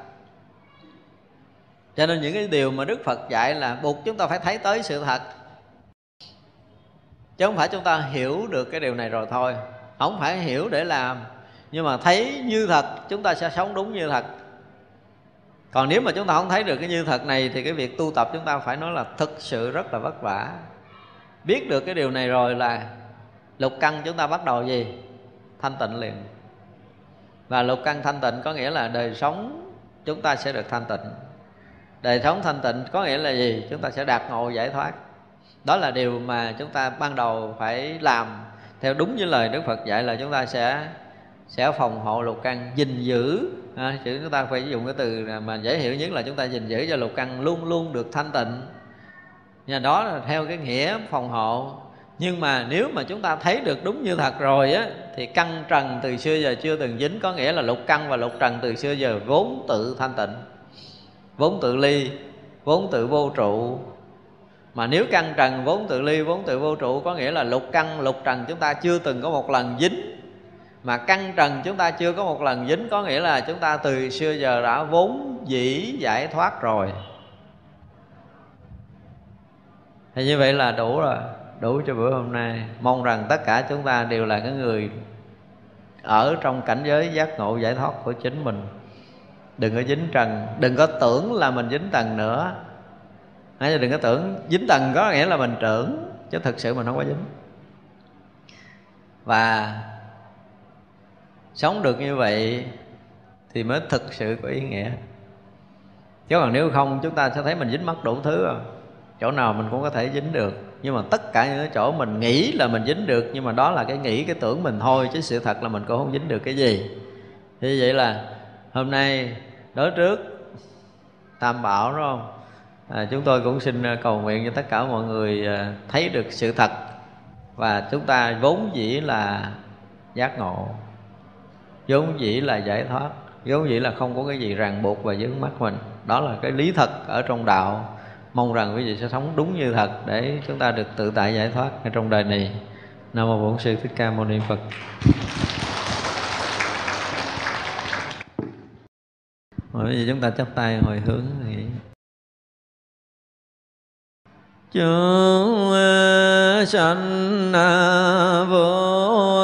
Cho nên những cái điều mà đức phật dạy là buộc chúng ta phải thấy tới sự thật. Chứ không phải chúng ta hiểu được cái điều này rồi thôi không phải hiểu để làm. Nhưng mà thấy như thật, chúng ta sẽ sống đúng như thật. Còn nếu mà chúng ta không thấy được cái như thật này, thì cái việc tu tập chúng ta phải nói là thực sự rất là vất vả. Biết được cái điều này rồi là lục căn chúng ta bắt đầu gì? Thanh tịnh liền. Và lục căn thanh tịnh có nghĩa là đời sống chúng ta sẽ được thanh tịnh. Đời sống thanh tịnh có nghĩa là gì? Chúng ta sẽ đạt ngộ giải thoát. Đó là điều mà chúng ta ban đầu phải làm theo đúng với lời đức phật dạy là chúng ta sẽ sẽ phòng hộ lục căn gìn giữ. À, chữ chúng ta phải dùng cái từ mà dễ hiểu nhất là chúng ta gìn giữ cho lục căn luôn luôn được thanh tịnh. Nhà đó là theo cái nghĩa phòng hộ. Nhưng mà nếu mà chúng ta thấy được đúng như thật rồi á thì căn trần từ xưa giờ chưa từng dính có nghĩa là lục căn và lục trần từ xưa giờ vốn tự thanh tịnh vốn tự ly vốn tự vô trụ mà nếu căn trần, vốn tự ly, vốn tự vô trụ, có nghĩa là lục căn lục trần chúng ta chưa từng có một lần dính. Mà căn trần chúng ta chưa có một lần dính, có nghĩa là chúng ta từ xưa giờ đã vốn dĩ giải thoát rồi. Thì như vậy là đủ rồi, đủ cho bữa hôm nay. Mong rằng tất cả chúng ta đều là cái người ở trong cảnh giới giác ngộ giải thoát của chính mình. Đừng có dính trần, đừng có tưởng là mình dính trần nữa hay đừng có tưởng dính tầng có nghĩa là mình trưởng chứ thực sự mình không có dính. Và sống được như vậy thì mới thực sự có ý nghĩa. Chứ còn nếu không, chúng ta sẽ thấy mình dính mắc đủ thứ rồi. Chỗ nào mình cũng có thể dính được. Nhưng mà tất cả những cái chỗ mình nghĩ là mình dính được, nhưng mà đó là cái nghĩ, cái tưởng mình thôi, chứ sự thật là mình cũng không dính được cái gì. Thì vậy là hôm nay đối trước tam bảo, đúng không? À, chúng tôi cũng xin à, cầu nguyện cho tất cả mọi người à, thấy được sự thật. Và chúng ta vốn dĩ là giác ngộ. Vốn dĩ là giải thoát. Vốn dĩ là không có cái gì ràng buộc và dướng mắt mình. Đó là cái lý thật ở trong đạo. Mong rằng quý vị sẽ sống đúng như thật để chúng ta được tự tại giải thoát ở trong đời này. Nam mô bổn sư thích ca mâu ni phật. Rồi bây giờ chúng ta chắp tay hồi hướng thì chúng sanh vô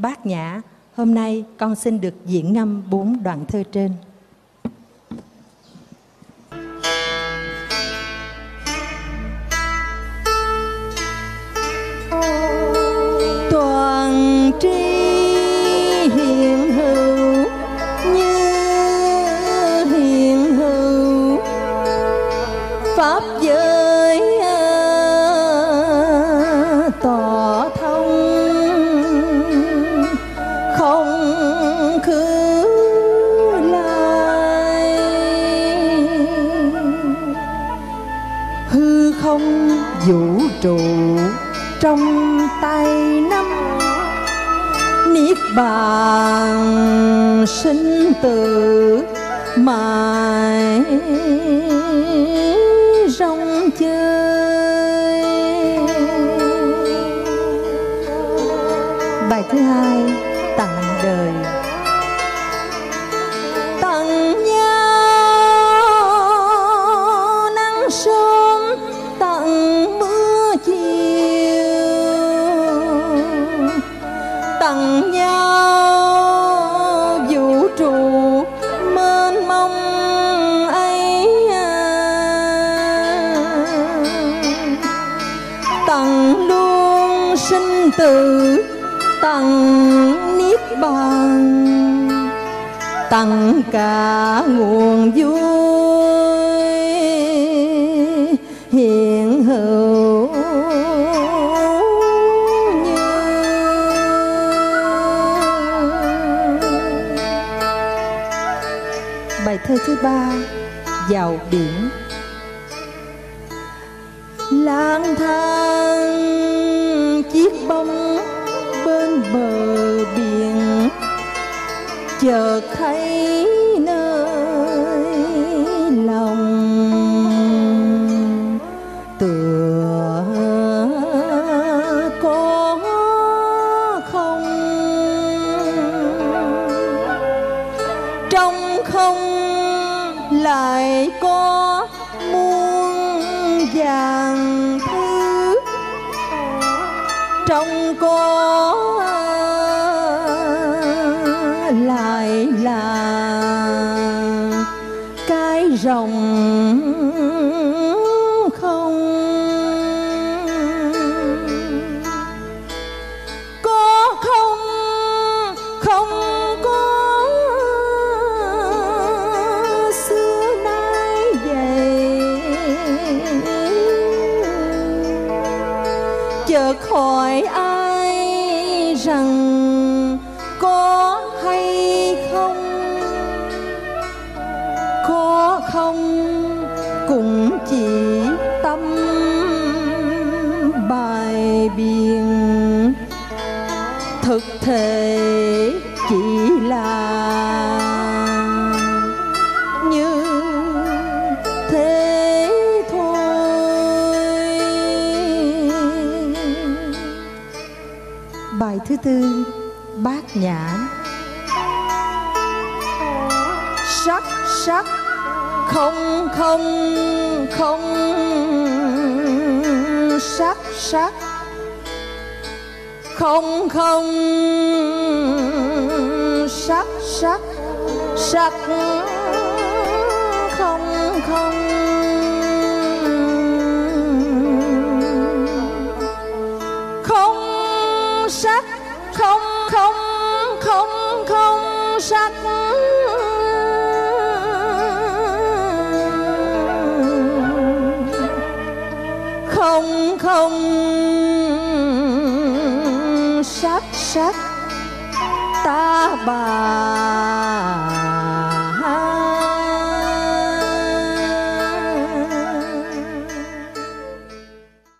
Bát Nhã. Hôm nay con xin được diễn ngâm bốn đoạn thơ trên. Bàn sinh tử mãi. Cả nguồn vui. Hiện hữu như. Bài thơ thứ ba, vào biển. Lang thang, chiếc bóng bên bờ biển. Chợt thấy không không sắc sắc. Không không sắc sắc sắc